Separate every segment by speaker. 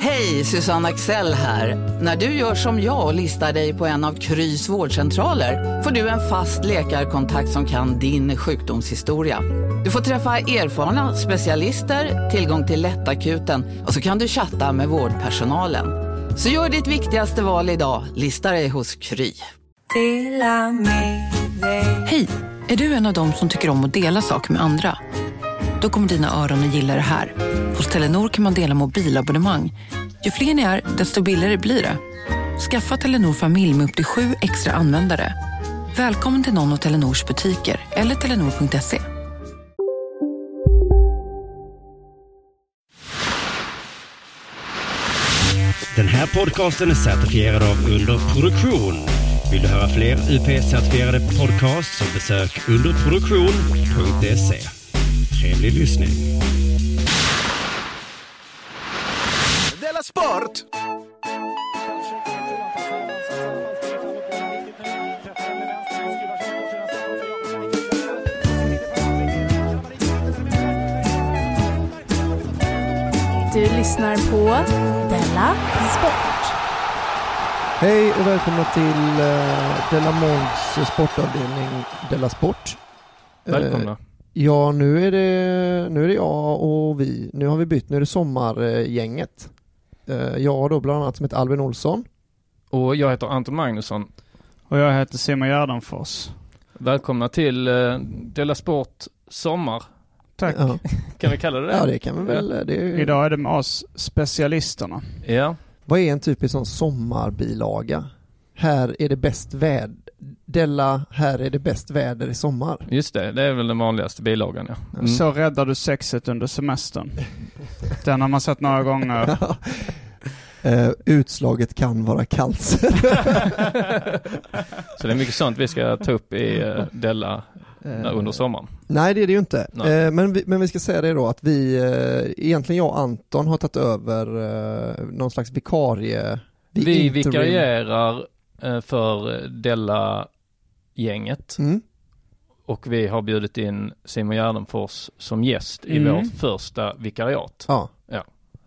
Speaker 1: Hej, Susanne Axel här. När du gör som jag och listar dig på en av Krys vårdcentraler får du en fast läkarkontakt som kan din sjukdomshistoria. Du får träffa erfarna specialister, tillgång till lättakuten och så kan du chatta med vårdpersonalen. Så gör ditt viktigaste val idag, listar dig hos Kry.
Speaker 2: Hej! Är du en av dem som tycker om att dela saker med andra? Då kommer dina öron att gilla det här. Hos Telenor kan man dela mobilabonnemang. Ju fler ni är, desto billigare blir det. Skaffa Telenor familj med upp till sju extra användare. Välkommen till någon av Telenors butiker eller telenor.se.
Speaker 3: Den här podcasten är certifierad av Underproduktion. Vill du höra fler UP-certifierade podcasts så besök underproduktion.se. Trevlig lyssning.
Speaker 4: Sport!
Speaker 5: Du lyssnar på Della Sport.
Speaker 6: Hej och välkomna till uh, Della Monds sportavdelning Della Sport. Eh,
Speaker 7: Välkomna.
Speaker 6: ja, nu är, det, nu är det jag och vi. Nu har vi bytt, nu är det sommargänget. Uh, jag då bland annat som heter Albin Olsson.
Speaker 7: Och jag heter Anton Magnusson.
Speaker 8: Och jag heter Simon Gärdenfors.
Speaker 7: Välkomna till uh, Della Sport Sommar.
Speaker 8: Tack.
Speaker 6: Ja,
Speaker 7: Kan vi kalla det det?
Speaker 6: ja det kan vi väl. Det är,
Speaker 8: Idag är det med oss specialisterna.
Speaker 7: Ja.
Speaker 6: Vad är en typisk sån sommarbilaga? Här är det bäst väder. Della, här är det bäst väder i sommar.
Speaker 7: just det. Det är väl den vanligaste bilagan ja. Mm.
Speaker 8: Så räddar du sexet under semestern. Den har man sett några gånger.
Speaker 6: Eh, utslaget kan vara cancer.
Speaker 7: Så det är mycket sånt vi ska ta upp i uh, Della uh, under sommaren.
Speaker 6: Nej det är det ju inte. Eh, men, vi, men vi ska säga det då att vi, eh, egentligen jag och Anton har tagit över eh, någon slags vikarie.
Speaker 7: Vi
Speaker 6: interim-
Speaker 7: vikarierar för Della-gänget
Speaker 6: Mm.
Speaker 7: och vi har bjudit in Simon Gärdenfors som gäst i
Speaker 8: Mm.
Speaker 7: vårt första vikariat.
Speaker 6: Ja.
Speaker 7: Ja.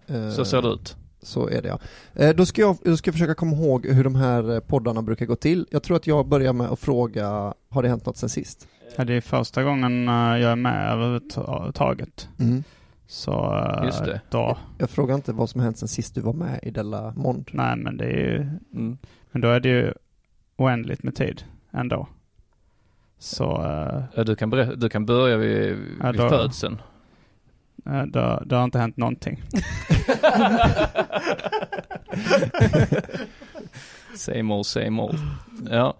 Speaker 6: Eh,
Speaker 7: Så ser det ut.
Speaker 6: Så är det ja. Eh, då, ska jag, då ska jag försöka komma ihåg hur de här eh, poddarna brukar gå till. Jag tror att jag börjar med att fråga, har det hänt något sen sist?
Speaker 8: Ja, det är första gången eh, jag är med överhuvudtaget.
Speaker 6: Mm.
Speaker 8: Så
Speaker 7: Just det.
Speaker 8: då,
Speaker 6: Jag frågar inte vad som har hänt sen sist du var med i Della Mond.
Speaker 8: nej men det är ju,
Speaker 7: Mm.
Speaker 8: men då är det ju oändligt med tid ändå. Så
Speaker 7: Ja, du, kan berä- du kan börja vid,
Speaker 8: Ja,
Speaker 7: vid
Speaker 8: då-
Speaker 7: födseln.
Speaker 8: Eh, det, det har inte hänt någonting.
Speaker 7: Same old, same old. Ja.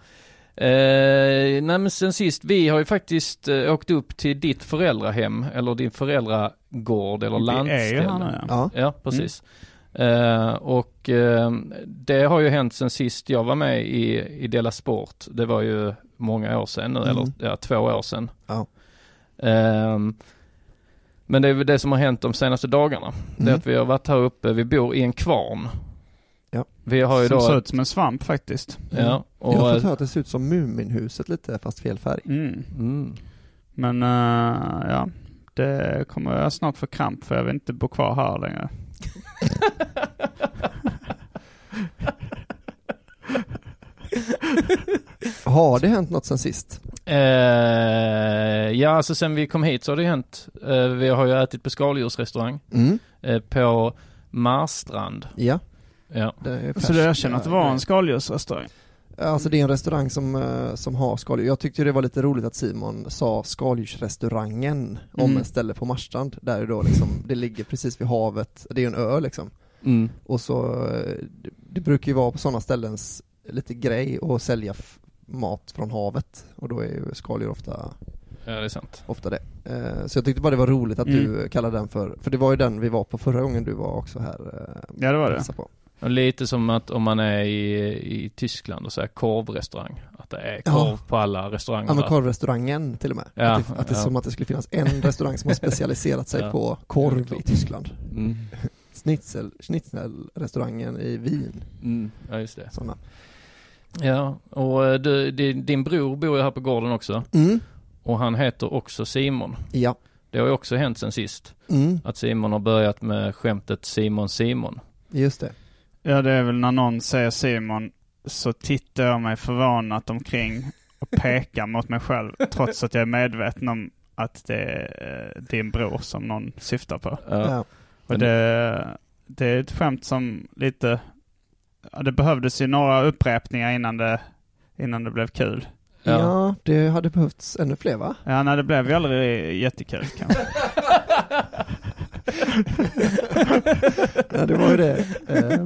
Speaker 7: Eh, nej men sen sist, vi har ju faktiskt eh, åkt upp till ditt föräldrahem eller din föräldragård eller
Speaker 8: Det är
Speaker 7: landställe.
Speaker 8: ja.
Speaker 6: Ja.
Speaker 7: Ja, precis. Eh, och eh, det har ju hänt sen sist jag var med i, i Dela Sport. Det var ju många år sedan nu,
Speaker 6: Mm.
Speaker 7: eller ja, två år sedan.
Speaker 6: Ja.
Speaker 7: Men det är väl det som har hänt de senaste dagarna. Det är
Speaker 6: Mm.
Speaker 7: att vi har varit här uppe, vi bor i en kvarn.
Speaker 6: Ja.
Speaker 7: Vi har ju
Speaker 8: Som
Speaker 7: då...
Speaker 8: ser ut som en svamp faktiskt.
Speaker 7: Ja, och,
Speaker 6: jag har fått höra att det ser ut som Muminhuset lite fast fel färg.
Speaker 8: Mm.
Speaker 7: mm,
Speaker 8: Men eh, ja, det kommer jag snart få kramp för jag vill inte bo kvar här längre.
Speaker 6: Har det hänt något sen sist?
Speaker 7: Eh, ja, alltså sen vi kom hit så har det hänt. Eh, vi har ju ätit på skaldjursrestaurang
Speaker 6: Mm.
Speaker 7: eh, på Marstrand.
Speaker 6: Ja.
Speaker 7: Ja.
Speaker 6: Det är
Speaker 8: Så du erkänner att det var en skaldjursrestaurang?
Speaker 6: Alltså det är en restaurang som, eh, som har skaldjur. Jag tyckte det var lite roligt att Simon sa skaldjursrestaurangen om
Speaker 8: Mm.
Speaker 6: ett ställe på Marstrand. Där det då liksom, det ligger precis vid havet, det är en ö liksom.
Speaker 7: Mm.
Speaker 6: Och så, eh, det, det brukar ju vara på sådana ställen s- lite grej att sälja mat från havet. Och då är ju skaldjur ofta,
Speaker 7: Ja, det är sant.
Speaker 6: ofta det. Eh, Så jag tyckte bara det var roligt att
Speaker 8: Mm.
Speaker 6: du kallade den för, för det var ju den vi var på förra gången du var också här. eh,
Speaker 8: Ja, det var det.
Speaker 6: På.
Speaker 7: Och lite som att om man är i, i Tyskland och så är korvrestaurang. Att det är korv
Speaker 6: Ja.
Speaker 7: på alla restauranger
Speaker 6: Ja men korvrestaurangen till och med.
Speaker 7: Ja,
Speaker 6: att det, att det är
Speaker 7: ja.
Speaker 6: som att det skulle finnas en restaurang som har specialiserat sig
Speaker 7: Ja.
Speaker 6: på korv i Tyskland.
Speaker 7: Mm.
Speaker 6: Schnitzel, schnitzelrestaurangen i Wien.
Speaker 7: Mm. Ja, just det.
Speaker 6: Sådana.
Speaker 7: Ja, och eh, du, din, din bror bor ju här på gården också.
Speaker 6: Mm.
Speaker 7: Och han heter också Simon.
Speaker 6: Ja.
Speaker 7: Det har ju också hänt sen sist.
Speaker 6: Mm.
Speaker 7: Att Simon har börjat med skämtet Simon Simon.
Speaker 6: Just det.
Speaker 8: Ja, det är väl när någon säger Simon så tittar jag mig förvånat omkring och pekar mot mig själv trots att jag är medveten om att det är eh, din bror som någon syftar på.
Speaker 7: Ja.
Speaker 8: Och det, det är ett skämt som lite... Ja, det behövdes ju några upprepningar innan det, innan det blev kul.
Speaker 7: Ja.
Speaker 6: Ja. det hade behövts ännu fler va?
Speaker 8: Ja, nej det blev ju aldrig jättekul kanske.
Speaker 6: Ja, det var ju det. Eh,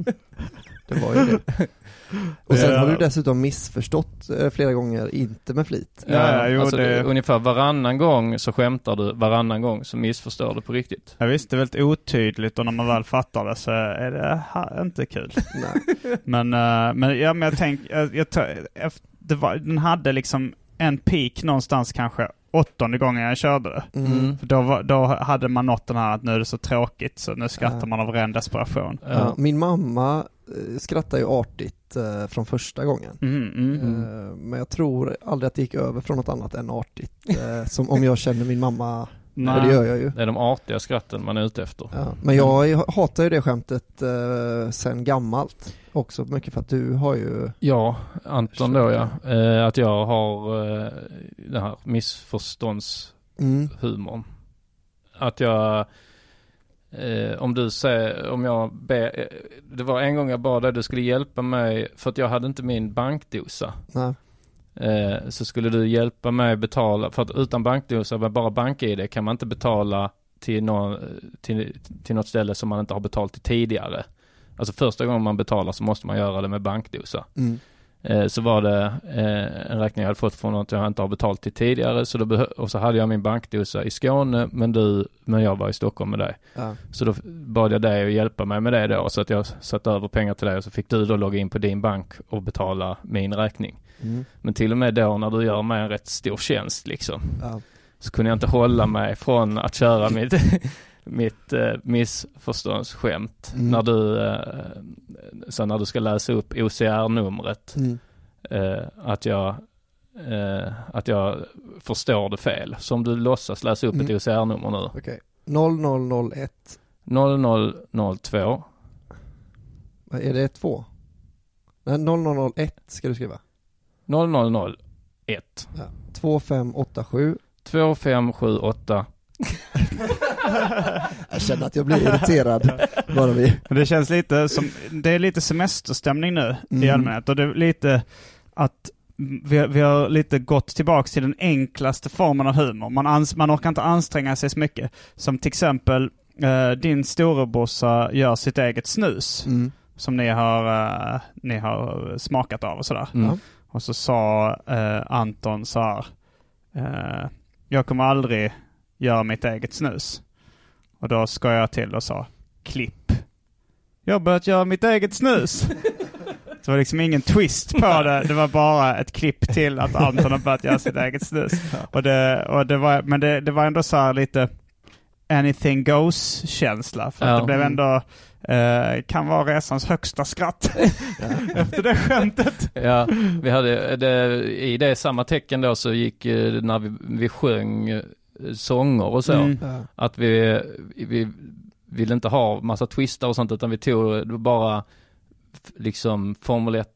Speaker 6: Det var ju det. Och sen
Speaker 8: Ja.
Speaker 6: har du dessutom missförstått eh, flera gånger, inte med flit.
Speaker 8: Ja, ja, jo,
Speaker 7: alltså,
Speaker 8: det-
Speaker 7: Ungefär varannan gång så skämtar du, varannan gång så missförstår du på riktigt.
Speaker 8: Jag visste väldigt otydligt och när man väl fattar det så är det inte kul.
Speaker 6: Nej.
Speaker 8: Men, eh, men, ja, men jag tänker, jag, jag, det den hade liksom en peak någonstans kanske åttonde gången jag körde det.
Speaker 6: Mm.
Speaker 8: För då, var, då hade man nått den här att nu är det så tråkigt så nu skrattar
Speaker 6: Ja.
Speaker 8: man av ren desperation.
Speaker 6: Ja, min mamma eh, skrattar ju artigt eh, från första gången.
Speaker 8: Mm, mm.
Speaker 6: Eh, Men jag tror aldrig att det gick över från något annat än artigt. eh, Som om jag känner min mamma,
Speaker 8: Nej.
Speaker 6: och det gör jag ju.
Speaker 7: Det är de artiga skratten man är ute efter.
Speaker 6: Ja. Men jag är- hatar ju det skämtet eh, sen gammalt. Också mycket för att du har ju,
Speaker 7: Ja, Anton då ja. Eh, att jag har eh, den här missförståndshumorn.
Speaker 6: mm,
Speaker 7: Att jag, eh, om du säger, om jag ber, eh, det var en gång jag bad dig du skulle hjälpa mig för att jag hade inte min bankdosa.
Speaker 6: nej,
Speaker 7: Eh, så skulle du hjälpa mig betala, för att utan bankdosa med bara bank-id kan man inte betala till, någon, till, till något ställe som man inte har betalt till tidigare. Alltså första gången man betalar så måste man göra det med bankdosa.
Speaker 6: mm,
Speaker 7: Eh, så var det eh, en räkning jag hade fått från något jag inte har betalt till tidigare. Så då och så hade jag min bankdosa i Skåne men du, men jag var i Stockholm med dig.
Speaker 6: ja,
Speaker 7: Så då bad jag dig att hjälpa mig med det då. Så att jag satte över pengar till dig och så fick du då logga in på din bank och betala min räkning.
Speaker 6: Mm,
Speaker 7: Men till och med då när du gör mig en rätt stor tjänst liksom.
Speaker 6: ja,
Speaker 7: Så kunde jag inte hålla mig från att köra mitt, mitt eh, missförståndsskämt.
Speaker 6: Mm.
Speaker 7: När du, eh, så när du ska läsa upp OCR-numret.
Speaker 6: mm,
Speaker 7: Eh, att jag eh, att jag förstår det fel. Så om du låtsas läsa upp ett
Speaker 6: Mm.
Speaker 7: OCR-nummer nu.
Speaker 6: okej. 0001,
Speaker 7: 0002
Speaker 6: vad är det två? Nej, 0001 ska du skriva.
Speaker 7: 0001
Speaker 6: Ja. 2587.
Speaker 7: 2578
Speaker 6: Jag känner att jag blir irriterad bara vi.
Speaker 8: Men det känns lite som, det är lite semesterstämning nu i
Speaker 6: Mm.
Speaker 8: allmänhet och det är lite att vi, vi har lite gått tillbaks till den enklaste formen av humor. Man, ans, man orkar inte anstränga sig så mycket. Som till exempel eh, din storebrorsa gör sitt eget snus
Speaker 6: Mm.
Speaker 8: som ni har, eh, ni har smakat av och sådär.
Speaker 7: Mm.
Speaker 8: Och så sa eh, Anton så här, eh, jag kommer aldrig göra mitt eget snus. Och då ska jag till och sa, klipp. Jag har börjat göra mitt eget snus. Det var liksom ingen twist på det. Det var bara ett klipp till att Anton har börjat göra sitt eget snus. Och det, och det var, men det, det var ändå så här lite anything goes känsla. För att
Speaker 7: Ja.
Speaker 8: det blev ändå, eh, kan vara resans högsta skratt efter det skämtet.
Speaker 7: Ja, vi hade det, i det samma tecken då så gick eh, när vi, vi sjöng eh, sånger och så.
Speaker 8: Mm.
Speaker 7: Att vi, vi ville inte ha massa twistar och sånt utan vi tog bara liksom Formel 1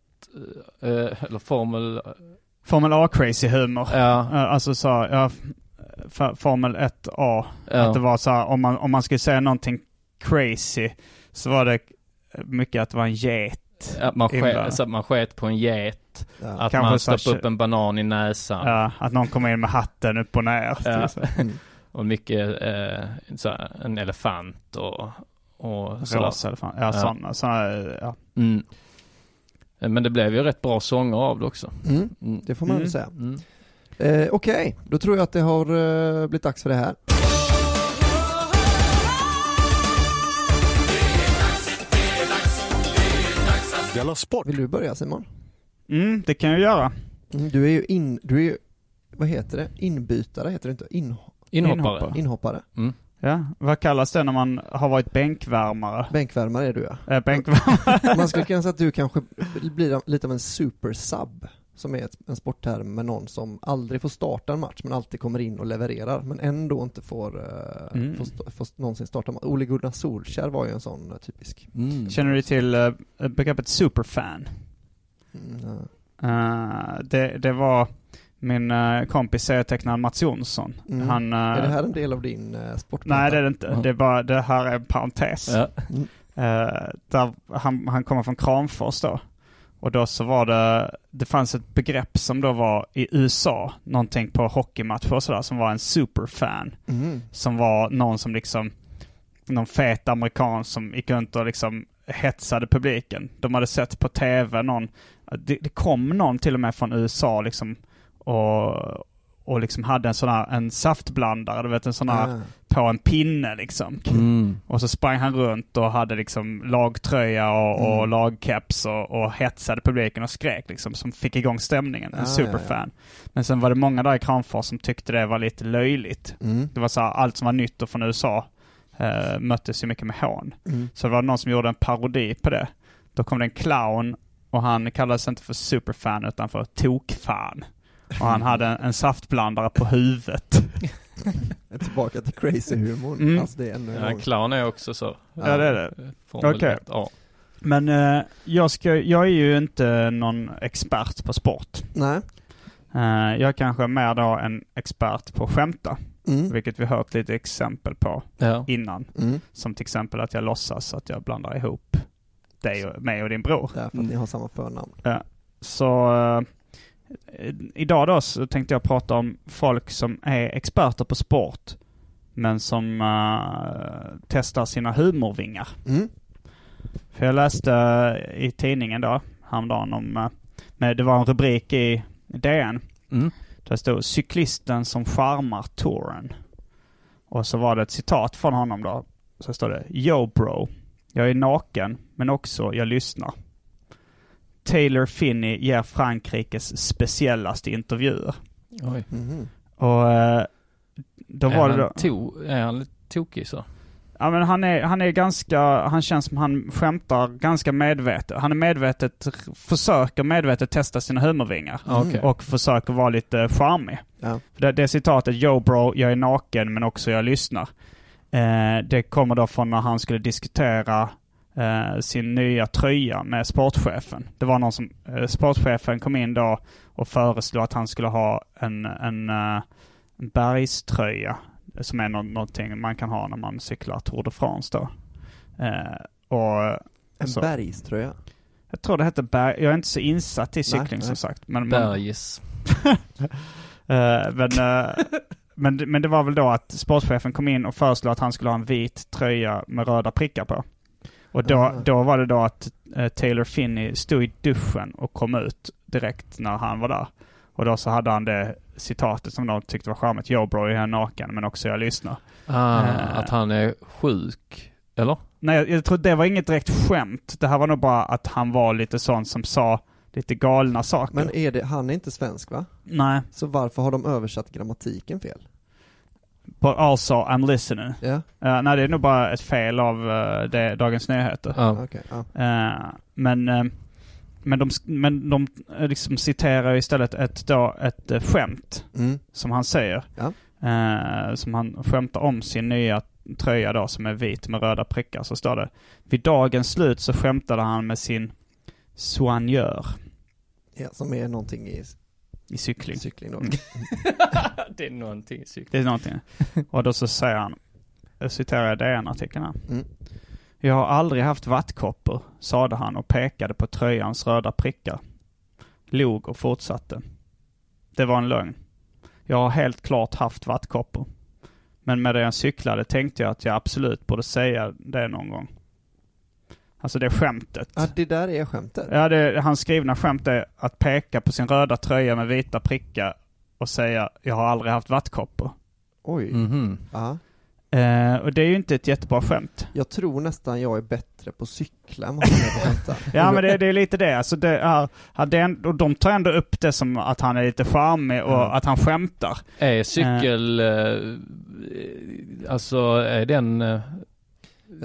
Speaker 7: eh, eller Formel,
Speaker 8: Formel A-crazy humor.
Speaker 7: ja,
Speaker 8: Alltså så, ja, Formel 1A. Att det
Speaker 7: ja,
Speaker 8: var så här, om man, om man skulle säga någonting crazy så var det mycket att det var en get.
Speaker 7: att man, sket, så att man sket på en get,
Speaker 6: Ja.
Speaker 7: att
Speaker 8: Kanske
Speaker 7: man stoppade upp en banan i näsan.
Speaker 8: Ja, att någon kommer in med hatten upp och ner.
Speaker 7: Ja.
Speaker 6: Mm.
Speaker 7: Och mycket, eh, så här, en elefant och, och sådär.
Speaker 8: Rosa elefant. Ja,
Speaker 7: Ja.
Speaker 8: sådana. ja.
Speaker 7: Mm. Eh, Men det blev ju rätt bra sånger av det också.
Speaker 6: Mm.
Speaker 7: Mm.
Speaker 6: Det får man
Speaker 8: Mm.
Speaker 6: väl säga.
Speaker 7: Mm.
Speaker 6: Eh, Okej, då tror jag att det har eh, blivit dags för det här.
Speaker 4: Della Sport!
Speaker 6: Vill du börja Simon?
Speaker 8: Mm, det kan jag göra.
Speaker 6: Mm, Du är ju in, du är ju, vad heter det? Inbytare heter det inte? In,
Speaker 7: Inhoppare.
Speaker 8: Inhoppare.
Speaker 6: inhoppare.
Speaker 8: Ja, vad kallas det när man har varit bänkvärmare?
Speaker 6: Bänkvärmare är du ja.
Speaker 8: Äh, bänkvärmare.
Speaker 6: Man skulle kunna säga att du kanske blir lite av en supersub som är en sportterm med någon som aldrig får starta en match men alltid kommer in och levererar men ändå inte får, uh,
Speaker 8: Mm.
Speaker 6: får, får någonsin starta match. Ole Gunnar Solskjaer var ju en sån eh, typisk.
Speaker 8: Känner du till uh, begreppet superfan?
Speaker 6: Mm.
Speaker 8: Eh, det, det var min uh, kompis serietecknaren Mats Jonsson.
Speaker 6: Mm.
Speaker 8: Han, eh,
Speaker 6: Är det här en del av din uh, sport?
Speaker 8: Nej det är det inte.
Speaker 7: Mm.
Speaker 8: Det, är bara, det här är en parentes.
Speaker 7: Ja.
Speaker 8: Eh, där han, han kommer från Kramfors då. Och då så var det, det fanns ett begrepp som då var i USA, någonting på hockeymatcher och sådär, som var en superfan.
Speaker 6: Mm.
Speaker 8: Som var någon som liksom, någon fet amerikan som gick runt och liksom hetsade publiken. De hade sett på tv någon, det, det kom någon till och med från USA liksom och, och liksom hade en sån här, en saftblandare, du vet en sån här
Speaker 6: Ah.
Speaker 8: på en pinne liksom.
Speaker 7: Mm.
Speaker 8: Och så sprang han runt och hade liksom lagtröja och, och
Speaker 6: Mm.
Speaker 8: lagkeps och, och hetsade publiken och skrek liksom, som fick igång stämningen. En
Speaker 6: Ah,
Speaker 8: superfan. Men sen var det många där i Kramfors som tyckte det var lite löjligt.
Speaker 6: Mm.
Speaker 8: Det var så här, allt som var nytt och från USA eh, möttes ju mycket med hån.
Speaker 6: Mm.
Speaker 8: Så det var någon som gjorde en parodi på det. Då kom det en clown och han kallades inte för superfan utan för tokfan. Och han hade en, en saftblandare på huvudet.
Speaker 6: Tillbaka till crazy humorn.
Speaker 8: Mm.
Speaker 6: Alltså det är ännu
Speaker 7: Ja, clown är också så.
Speaker 8: Ja, det är det.
Speaker 7: Formel
Speaker 8: Okej.
Speaker 7: Ja.
Speaker 8: Men eh, jag, ska, jag är ju inte någon expert på sport.
Speaker 6: Nej.
Speaker 8: Eh, jag kanske är mer då en expert på skämta,
Speaker 6: Mm.
Speaker 8: vilket vi hört lite exempel på
Speaker 7: Ja.
Speaker 8: innan.
Speaker 6: Mm.
Speaker 8: Som till exempel att jag låtsas att jag blandar ihop dig och mig och din bror.
Speaker 6: Därför att ni har samma förnamn.
Speaker 8: Så eh, idag då så tänkte jag prata om folk som är experter på sport men som eh, testar sina humorvingar.
Speaker 6: Mm.
Speaker 8: För jag läste eh, i tidningen då häromdagen om, eh, men det var en rubrik i DN
Speaker 7: Mm.
Speaker 8: där det stod cyklisten som charmar touren. Och så var det ett citat från honom då. Så står det Yo bro, jag är naken men också jag lyssnar. Taylor Finney ger Frankrikes speciellaste intervjuer.
Speaker 7: Oj.
Speaker 6: Mhm.
Speaker 8: Och eh, då
Speaker 7: är,
Speaker 8: var det då...
Speaker 7: to, är han lite tokig så?
Speaker 8: Ja men han är, han är ganska, han känns som han skämtar ganska medvetet. Han är medvetet, försöker medvetet testa sina humorvingar.
Speaker 7: Okej.
Speaker 8: Och försöker vara lite charmig.
Speaker 6: Ja.
Speaker 8: För Det, det citatet, Yo bro, jag är naken men också jag lyssnar. Eh, det kommer då från när han skulle diskutera eh, sin nya tröja med sportchefen. Det var någon som, eh, sportchefen kom in då och föreslog att han skulle ha en, en, eh, en bergströja. Som är nå- någonting man kan ha när man cyklar Tour de France då. Eh, och
Speaker 6: En
Speaker 8: Så.
Speaker 6: bergströja.
Speaker 8: jag tror det hette berg, jag är inte så insatt i cykling
Speaker 6: Nej,
Speaker 8: som
Speaker 6: nej.
Speaker 8: sagt. Men, men,
Speaker 7: Bergis.
Speaker 8: Eh, men, eh, men, men det var väl då att sportchefen kom in och föreslog att han skulle ha en vit tröja med röda prickar på. Och då, då var det då att eh, Taylor Finney stod i duschen och kom ut direkt när han var där. Och då så hade han det citatet som de tyckte var charmigt. Yo bro, jag är naken men också jag lyssnar.
Speaker 7: Ah,
Speaker 8: Eh.
Speaker 7: att han är sjuk. Eller?
Speaker 8: Nej, jag, jag tror det var inget direkt skämt. Det här var nog bara att han var lite sån som sa lite galna saker.
Speaker 6: Men är det, han är inte svensk va?
Speaker 8: Nej.
Speaker 6: Så varför har de översatt grammatiken fel?
Speaker 8: But also I'm listening.
Speaker 6: Ja,
Speaker 8: Eh, nej, det är nog bara ett fel av eh, det, Dagens Nyheter.
Speaker 7: Ja.
Speaker 6: okej. ja.
Speaker 8: Eh, men, eh, men de, men de liksom citerar istället ett, då, ett skämt,
Speaker 6: Mm.
Speaker 8: som han säger.
Speaker 6: Ja.
Speaker 8: Eh, som han skämtar om sin nya tröja då, som är vit med röda prickar. Så står det Vid dagens slut så skämtade han med sin soigneur
Speaker 6: ja, som är någonting i
Speaker 8: i cykling.
Speaker 6: cykling då.
Speaker 8: Mm.
Speaker 7: det är någonting cykling.
Speaker 8: Det är någonting. Och då så säger han, jag citerar DN-artikeln här.
Speaker 6: Mm.
Speaker 8: Jag har aldrig haft vattkoppor, sade han och pekade på tröjans röda prickar. Log och fortsatte. Det var en lögn. Jag har helt klart haft vattkoppor. Men medan jag cyklade tänkte jag att jag absolut borde säga det någon gång. Alltså det skämtet.
Speaker 6: Ja, det där är skämtet.
Speaker 8: Ja, det, hans skrivna skämt är att peka på sin röda tröja med vita prickar och säga jag har aldrig haft vattkoppor.
Speaker 6: Oj.
Speaker 7: Mhm.
Speaker 6: Ja.
Speaker 8: Eh, och det är ju inte ett jättebra skämt.
Speaker 6: Jag tror nästan jag är bättre på cykla än vad han är på att skämta.
Speaker 8: Ja men det, det är lite det. Alltså det är, ja, det är, och de tar ändå upp det som att han är lite charmig och
Speaker 6: Ja.
Speaker 8: att han skämtar.
Speaker 7: Är cykel, eh, alltså är den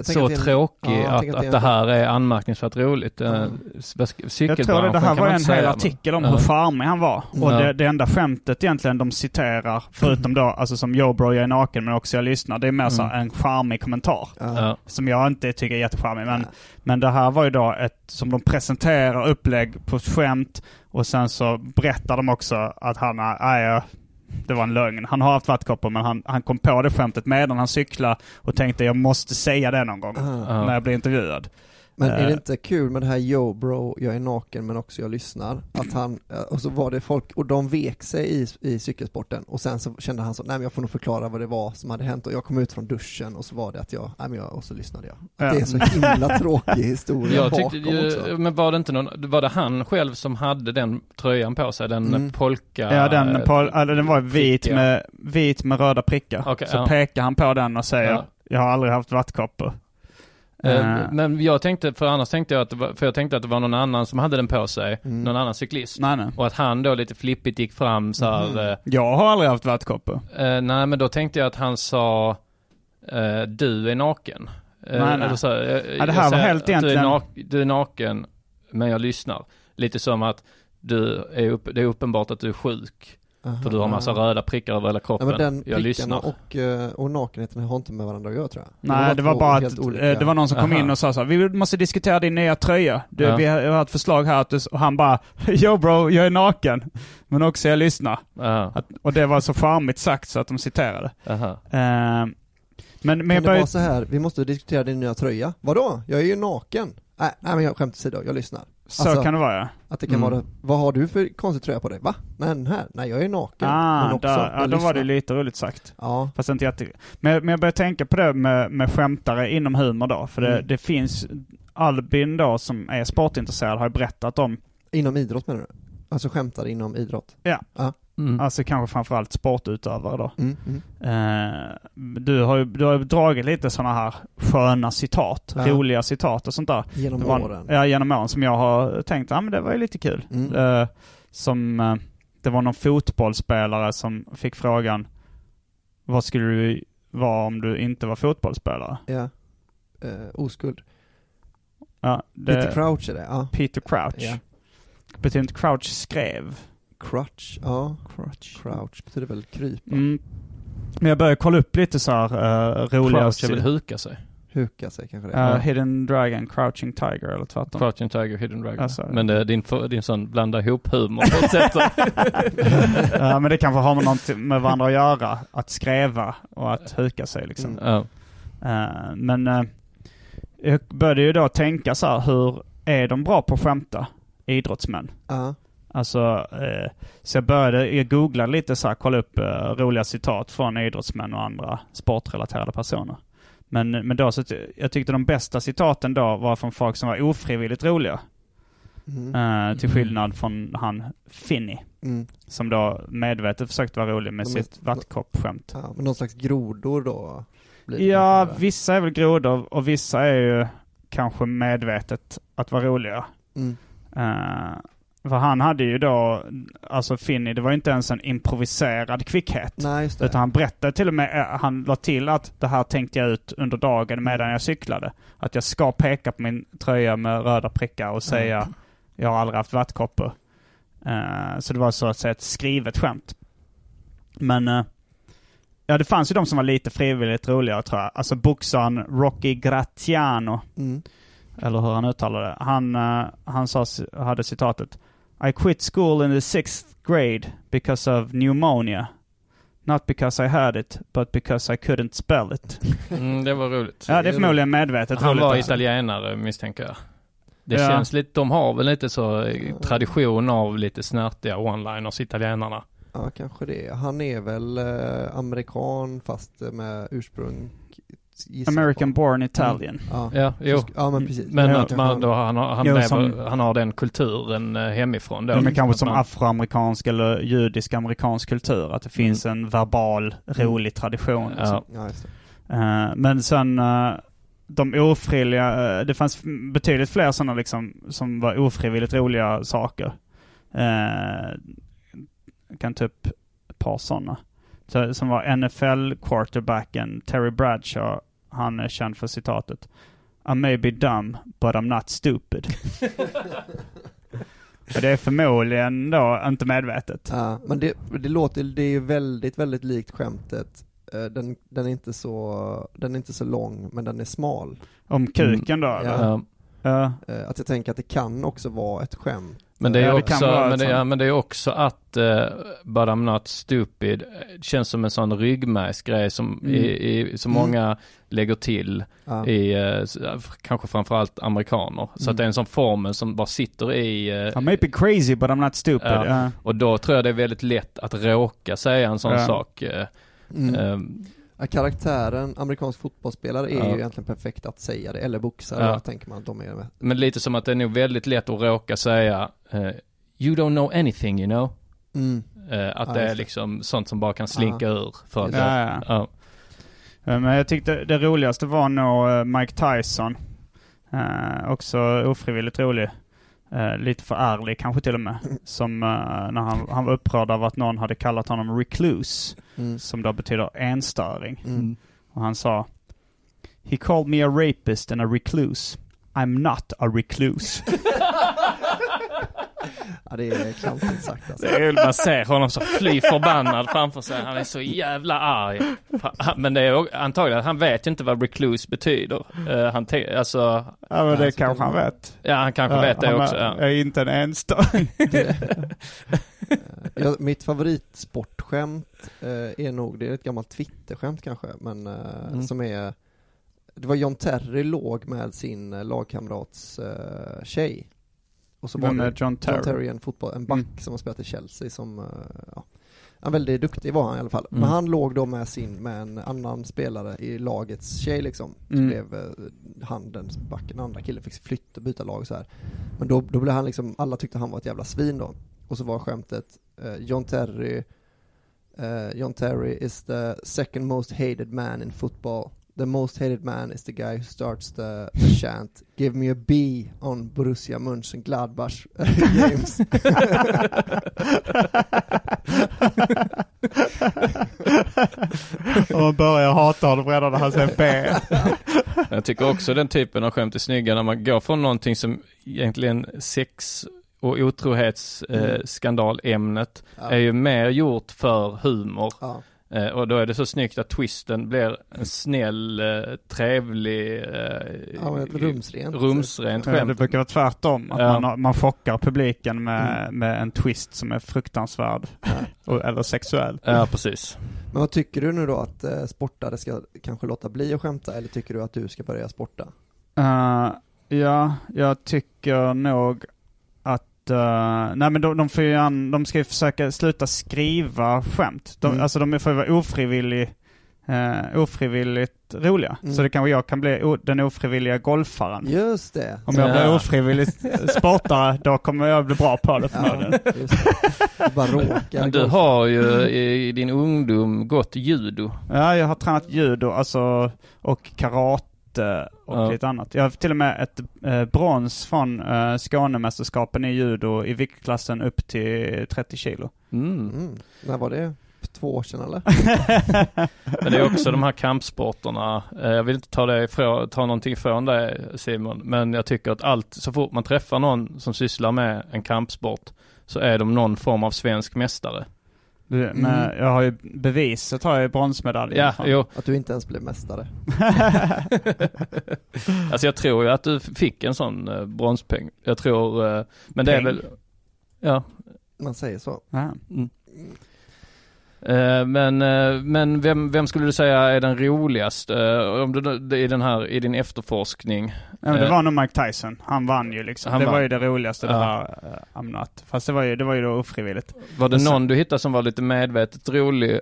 Speaker 7: så
Speaker 6: att det
Speaker 7: tråkig
Speaker 6: ja,
Speaker 7: att, att,
Speaker 6: att
Speaker 7: det här är anmärkningsvärt roligt? Cykelbranschen
Speaker 8: Jag tror det, det här var en hel
Speaker 7: säga,
Speaker 8: artikel om
Speaker 7: men-
Speaker 8: hur charmig han var. Och det, det enda skämtet egentligen de citerar, förutom då, alltså som Yo bro jag är naken men också jag lyssnar, det är mer så
Speaker 7: Mm.
Speaker 8: en charmig kommentar. Som jag inte tycker är jättecharmig. Men, men det här var ju då ett, som de presenterar upplägg på ett skämt och sen så berättar de också att han, är- ja, det var en lögn. Han har haft vattkoppor men han, han kom på det skämtet medan han cyklade och tänkte jag måste säga det någon gång.
Speaker 7: Ja.
Speaker 8: när jag blir intervjuad.
Speaker 6: Men är
Speaker 8: Eh.
Speaker 6: det inte kul med det här yo bro, jag är naken men också jag lyssnar? Att han, eh, och så var det folk, och de vek sig i, i cykelsporten och sen så kände han så, nej men jag får nog förklara vad det var som hade hänt och jag kom ut från duschen och så var det att jag, nej men jag, och så lyssnade jag. Att. Det är så himla tråkig historia
Speaker 7: Jag
Speaker 6: bakom
Speaker 7: tyckte,
Speaker 6: också.
Speaker 7: men var det inte någon, var det han själv som hade den tröjan på sig? Den
Speaker 6: Mm.
Speaker 7: polka?
Speaker 8: Ja, den,
Speaker 7: eh,
Speaker 8: på, eller den var vit
Speaker 7: prickiga.
Speaker 8: med, vit med röda prickar.
Speaker 7: Okej,
Speaker 8: så
Speaker 7: ja.
Speaker 8: pekar han på den och säger
Speaker 7: Ja.
Speaker 8: jag har aldrig haft vattkoppor.
Speaker 7: Eh, Men jag tänkte, för annars tänkte jag att det var, för jag tänkte att det var någon annan som hade den på sig.
Speaker 6: Mm.
Speaker 7: Någon annan cyklist.
Speaker 8: nej, nej.
Speaker 7: Och att han då lite flippigt gick fram så här,
Speaker 6: Mhm.
Speaker 7: eh,
Speaker 8: Jag har aldrig haft vattkoppor.
Speaker 7: Eh, nej men då tänkte jag att han sa du är naken.
Speaker 8: Nej, nej.
Speaker 7: Så, eh,
Speaker 8: det här var helt
Speaker 7: att du,
Speaker 8: egentligen-
Speaker 7: är nak- du är naken men jag lyssnar. Lite som att du är upp, det är uppenbart att du är sjuk.
Speaker 6: Aha.
Speaker 7: För du har massa röda prickar över hela kroppen.
Speaker 6: men den
Speaker 7: jag lyssnar.
Speaker 6: och, eh, och nakenheten har inte med varandra att göra tror jag.
Speaker 8: Nej, det var
Speaker 6: två
Speaker 8: bara
Speaker 6: helt
Speaker 8: att
Speaker 6: olika-
Speaker 8: eh, det var någon som kom
Speaker 7: Aha.
Speaker 8: in och sa så här, vi måste diskutera din nya tröja. Du,
Speaker 7: Ja.
Speaker 8: Vi har, ett förslag här att du, och han bara, yo bro, jag är naken. Men också jag lyssnar. Att, och det var så charmigt sagt så att de citerade.
Speaker 7: aha.
Speaker 8: Eh, men men
Speaker 6: Kan
Speaker 8: jag
Speaker 6: det
Speaker 8: började,
Speaker 6: vara så här, vi måste diskutera din nya tröja. Vadå? Jag är ju naken. Nej, nej men jag skämt åsido, jag lyssnar.
Speaker 8: så
Speaker 6: alltså-
Speaker 8: kan det vara ja.
Speaker 6: Att det kan
Speaker 7: Mm.
Speaker 6: vara, vad har du för konstig tröja på dig? Va? Men här? Nej jag är naken. men
Speaker 8: Ah,
Speaker 6: också,
Speaker 8: där, ja, då var det lite roligt sagt.
Speaker 6: Ja,
Speaker 8: Fast inte jätte... Men, men jag började tänka på det med, med skämtare inom humor då. För det,
Speaker 6: Mm.
Speaker 8: det finns, Albin då som är sportintresserad har berättat om,
Speaker 6: inom idrott menar du? Alltså skämtar inom idrott?
Speaker 7: Mm.
Speaker 8: alltså kanske framförallt sportutövare då.
Speaker 6: Mm, mm.
Speaker 8: Eh, du har ju du har ju dragit lite sådana här sköna citat,
Speaker 6: Ja.
Speaker 8: roliga citat och sånt där.
Speaker 6: Genom
Speaker 8: var,
Speaker 6: åren?
Speaker 8: Ja, genom åren som jag har tänkt, ja men det var ju lite kul.
Speaker 6: Mm.
Speaker 8: Eh, som, eh, det var någon fotbollsspelare som fick frågan, vad skulle du vara om du inte var fotbollsspelare?
Speaker 6: Ja. Eh, oskuld.
Speaker 8: Ja, det,
Speaker 6: Peter Crouch är det, ja.
Speaker 8: Peter Crouch.
Speaker 6: Ja.
Speaker 8: Betyder inte Crouch skrev?
Speaker 6: Crutch, ja.
Speaker 8: Crouch.
Speaker 6: Crouch betyder väl krypa,
Speaker 8: Mm. Men jag började kolla upp lite så här uh, roliga...
Speaker 7: Crouch är väl huka sig.
Speaker 6: huka sig kanske det
Speaker 8: Ja,
Speaker 6: ja.
Speaker 8: Hidden Dragon, Crouching Tiger eller tvärtom.
Speaker 7: Crouching Tiger, Hidden Dragon.
Speaker 8: Alltså,
Speaker 7: men det är din, din sån blanda ihop humor på ett sätt.
Speaker 8: ja, men det kanske har med något med varandra att göra. Att skräva och att huka sig liksom.
Speaker 6: Mm.
Speaker 8: Eh, men eh, jag började ju då tänka så här, hur är de bra på att skämta? Idrottsmän.
Speaker 6: Ja.
Speaker 8: Alltså, eh, så jag började, jag googlade lite så här, kolla upp eh, roliga citat från idrottsmän och andra sportrelaterade personer. Men, men då så, ty- jag tyckte de bästa citaten då var från folk som var ofrivilligt roliga.
Speaker 6: Mm.
Speaker 8: Eh, till
Speaker 7: Mm.
Speaker 8: skillnad från han Finny,
Speaker 6: Mm.
Speaker 8: som då medvetet försökte vara rolig med
Speaker 6: De
Speaker 8: sitt vattkoppskämt.
Speaker 6: Ja, men någon slags grodor då?
Speaker 8: Ja, vissa är väl grodor och vissa är ju kanske medvetet att vara roliga.
Speaker 6: Mm.
Speaker 8: Uh, för han hade ju då, alltså Finny, det var ju inte ens en improviserad kvickhet.
Speaker 6: Nej.
Speaker 8: Utan han berättade till och med, eh, han la till att det här tänkte jag ut under dagen medan jag cyklade. Att jag ska peka på min tröja med röda prickar och säga jag har aldrig haft vattkoppor. Eh, så det var så att säga ett skrivet skämt. Men eh, ja, det fanns ju de som var lite frivilligt roliga tror jag. Alltså boxaren Rocky Graziano,
Speaker 6: Mm.
Speaker 8: eller hur han uttalade det. Han, eh, han sa, hade citatet I quit school in the sixth grade because of pneumonia. Not because I had it, but because I couldn't spell it.
Speaker 7: Mm, det var roligt.
Speaker 8: Ja, det är förmodligen medvetet
Speaker 7: Han
Speaker 8: roligt
Speaker 7: var
Speaker 8: också.
Speaker 7: italienare misstänker jag. Det
Speaker 8: Ja.
Speaker 7: känns lite, de har väl lite så eh, tradition av lite snärtiga one-liners, italienarna.
Speaker 6: Ja, kanske det. Han är väl eh, amerikan fast med ursprung
Speaker 8: American
Speaker 6: på.
Speaker 8: born Italian.
Speaker 6: Ja.
Speaker 7: Ja, jo.
Speaker 6: ja men precis.
Speaker 7: Men
Speaker 8: Ja,
Speaker 7: att
Speaker 6: kanske
Speaker 7: man
Speaker 6: han-
Speaker 7: då, han, har- han,
Speaker 8: Jo,
Speaker 7: lever,
Speaker 8: som-
Speaker 7: han har den kulturen eh, hemifrån då.
Speaker 8: De är kanske
Speaker 7: Att
Speaker 8: som
Speaker 7: man-
Speaker 8: afroamerikansk eller judisk amerikansk kultur. Att det finns en verbal, rolig tradition. Liksom.
Speaker 7: Ja.
Speaker 6: Ja, just det.
Speaker 8: Eh, men sen eh, de ofrivilliga, eh, det fanns betydligt fler sådana liksom som var ofrivilligt roliga saker. Jag kan ta upp ett par sådana. Så, som var NFL-quarterbacken Terry Bradshaw. Han är känd för citatet. I may be dumb, but I'm not stupid. Och det är förmodligen då inte medvetet.
Speaker 6: Ja, men det, det låter, det är ju väldigt, väldigt likt skämtet. Eh, Den, den, är inte så, den är inte så lång, men den är smal.
Speaker 8: Om kuken då?
Speaker 6: Ja.
Speaker 8: eller?
Speaker 7: Ja.
Speaker 8: Ja.
Speaker 6: Eh, Att jag tänker att det kan också vara ett skämt.
Speaker 7: Men det är
Speaker 8: Ja, det
Speaker 7: också,
Speaker 8: vara
Speaker 7: men det, ja, men det är också att uh, But I'm not stupid känns som en sån ryggmärgsgrej som,
Speaker 6: Mm.
Speaker 7: i, i, som
Speaker 6: Mm.
Speaker 7: många lägger till
Speaker 6: Ja.
Speaker 7: i, s- kanske framförallt amerikaner. Så
Speaker 6: Mm.
Speaker 7: att det är en sån formel som bara sitter i, eh,
Speaker 8: I may be crazy but I'm not stupid.
Speaker 7: Ja. och då tror jag det är väldigt lätt att råka säga en sån sak.
Speaker 6: Mm. Ja, karaktären amerikansk fotbollsspelare är
Speaker 7: Ja.
Speaker 6: ju egentligen perfekt att säga det, eller boxare,
Speaker 7: Ja.
Speaker 6: tänker man att de är med.
Speaker 7: men lite som att det är nog väldigt lätt att råka säga eh, You don't know anything you know.
Speaker 6: Mm.
Speaker 7: Eh, att
Speaker 6: Ja,
Speaker 7: det är liksom sånt som bara kan slinka ur. För att.
Speaker 8: Ja, Men jag tyckte det roligaste var nog eh, Mike Tyson. Också ofrivilligt rolig. Eh, lite för ärlig kanske till och med. Som eh, när han, han var upprörd av att någon hade kallat honom recluse.
Speaker 6: Mm.
Speaker 8: Som då betyder enstöring.
Speaker 6: Mm.
Speaker 8: Och han sa He called me a rapist and a recluse. I'm not a recluse.
Speaker 6: Ja, det är klantigt sagt alltså.
Speaker 7: Det är, man ser honom så fly förbannad framför sig. Han är så jävla arg. Men det är antagligen, han vet ju inte vad recluse betyder. Eh, han te- alltså,
Speaker 8: ja men det
Speaker 6: Alltså,
Speaker 8: kanske han vet.
Speaker 7: ja han kanske
Speaker 8: Ja,
Speaker 7: vet det
Speaker 8: han
Speaker 7: också.
Speaker 8: är-
Speaker 7: Ja.
Speaker 8: är inte en enstöring.
Speaker 6: Ja, mitt favoritsportskämt eh, är nog, det är ett gammalt Twitterskämt kanske, men eh,
Speaker 7: Mm.
Speaker 6: som är Det var John Terry låg med sin lagkamrats eh, tjej. Och så
Speaker 8: Vem är John Terry?
Speaker 6: John Terry, en, fotboll, en back
Speaker 8: Mm.
Speaker 6: som har spelat i Chelsea som, eh, ja, han väldigt duktig var han i alla fall.
Speaker 7: Mm.
Speaker 6: Men han låg då med sin, med en annan spelare i lagets tjej liksom. Så
Speaker 8: Mm.
Speaker 6: blev eh, han den backen, andra killen fick flytta, byta lag så här. Men då, då blev han liksom, alla tyckte han var ett jävla svin då. Och så var skämtet, eh, John Terry eh, John Terry is the second most hated man in football. The most hated man is the guy who starts the, the chant Give me a B on Borussia Mönchengladbach games.
Speaker 8: Och man börjar hata honom redan när han säger B.
Speaker 7: Jag tycker också den typen av skämt är snygga när man går från någonting som egentligen sex och otrohetsskandalämnet
Speaker 6: Ja.
Speaker 7: är ju mer gjort för humor.
Speaker 6: Ja.
Speaker 7: Eh, och då är det så snyggt att twisten blir en snäll, eh, trevlig, eh,
Speaker 6: Ja, men rumsrent.
Speaker 7: rumsrent
Speaker 8: Ja, det
Speaker 7: skämt.
Speaker 8: brukar vara tvärtom. Att
Speaker 7: Ja.
Speaker 8: man, man chockar publiken med, med en twist som är fruktansvärd. Och, eller sexuell.
Speaker 7: Ja, precis.
Speaker 6: Men vad tycker du nu då att eh, sportare ska kanske låta bli att skämta eller tycker du att du ska börja sporta?
Speaker 8: Eh, ja, jag tycker nog att eh, nej men de, de, får ju an, de ska ju försöka sluta skriva skämt. De,
Speaker 6: Mm.
Speaker 8: Alltså de får ju vara ofrivillig, uh, ofrivilligt roliga.
Speaker 6: Mm.
Speaker 8: Så det kanske jag kan bli o, den ofrivilliga golfaren.
Speaker 6: Just det.
Speaker 8: Om jag
Speaker 7: Ja.
Speaker 8: blir ofrivillig sportare, då kommer jag bli bra på det förmodligen.
Speaker 6: Ja, det. Bara råkar.
Speaker 7: Men du har ju i din ungdom gått judo.
Speaker 8: Ja, jag har tränat judo alltså, och karate och
Speaker 7: Ja.
Speaker 8: lite annat. Jag har till och med ett eh, brons från eh, Skånemästerskapen i judo i viktklassen upp till 30 kilo.
Speaker 6: Mm. När var det? Två år sedan eller?
Speaker 7: Men det är också de här kampsporterna. Eh, Jag vill inte ta, det ifrån, ta någonting ifrån dig Simon, men jag tycker att allt, så fort man träffar någon som sysslar med en kampsport så är de någon form av svensk mästare.
Speaker 8: Du, Men jag har ju beviset, har jag ju bronsmedaljen
Speaker 7: Ja, jo.
Speaker 6: Att du inte ens blev mästare.
Speaker 7: Alltså jag tror ju att du fick en sån eh, bronspeng. Jag tror, eh, men det är
Speaker 8: Peng?
Speaker 7: väl, ja.
Speaker 6: Man säger så.
Speaker 8: Ja.
Speaker 7: Mm. Eh, Men, eh, men vem, vem skulle du säga är den roligaste eh, om du, i den här, i din efterforskning?
Speaker 8: Ja, det var nog Mike Tyson. Han vann ju liksom.
Speaker 7: Han
Speaker 8: det var
Speaker 7: vann.
Speaker 8: ju det roligaste det
Speaker 7: Ja.
Speaker 8: här uh, I'm not. Fast det var ju, det var ju då ofrivilligt.
Speaker 7: Var det
Speaker 8: sen-
Speaker 7: någon du hittade som var lite medvetet rolig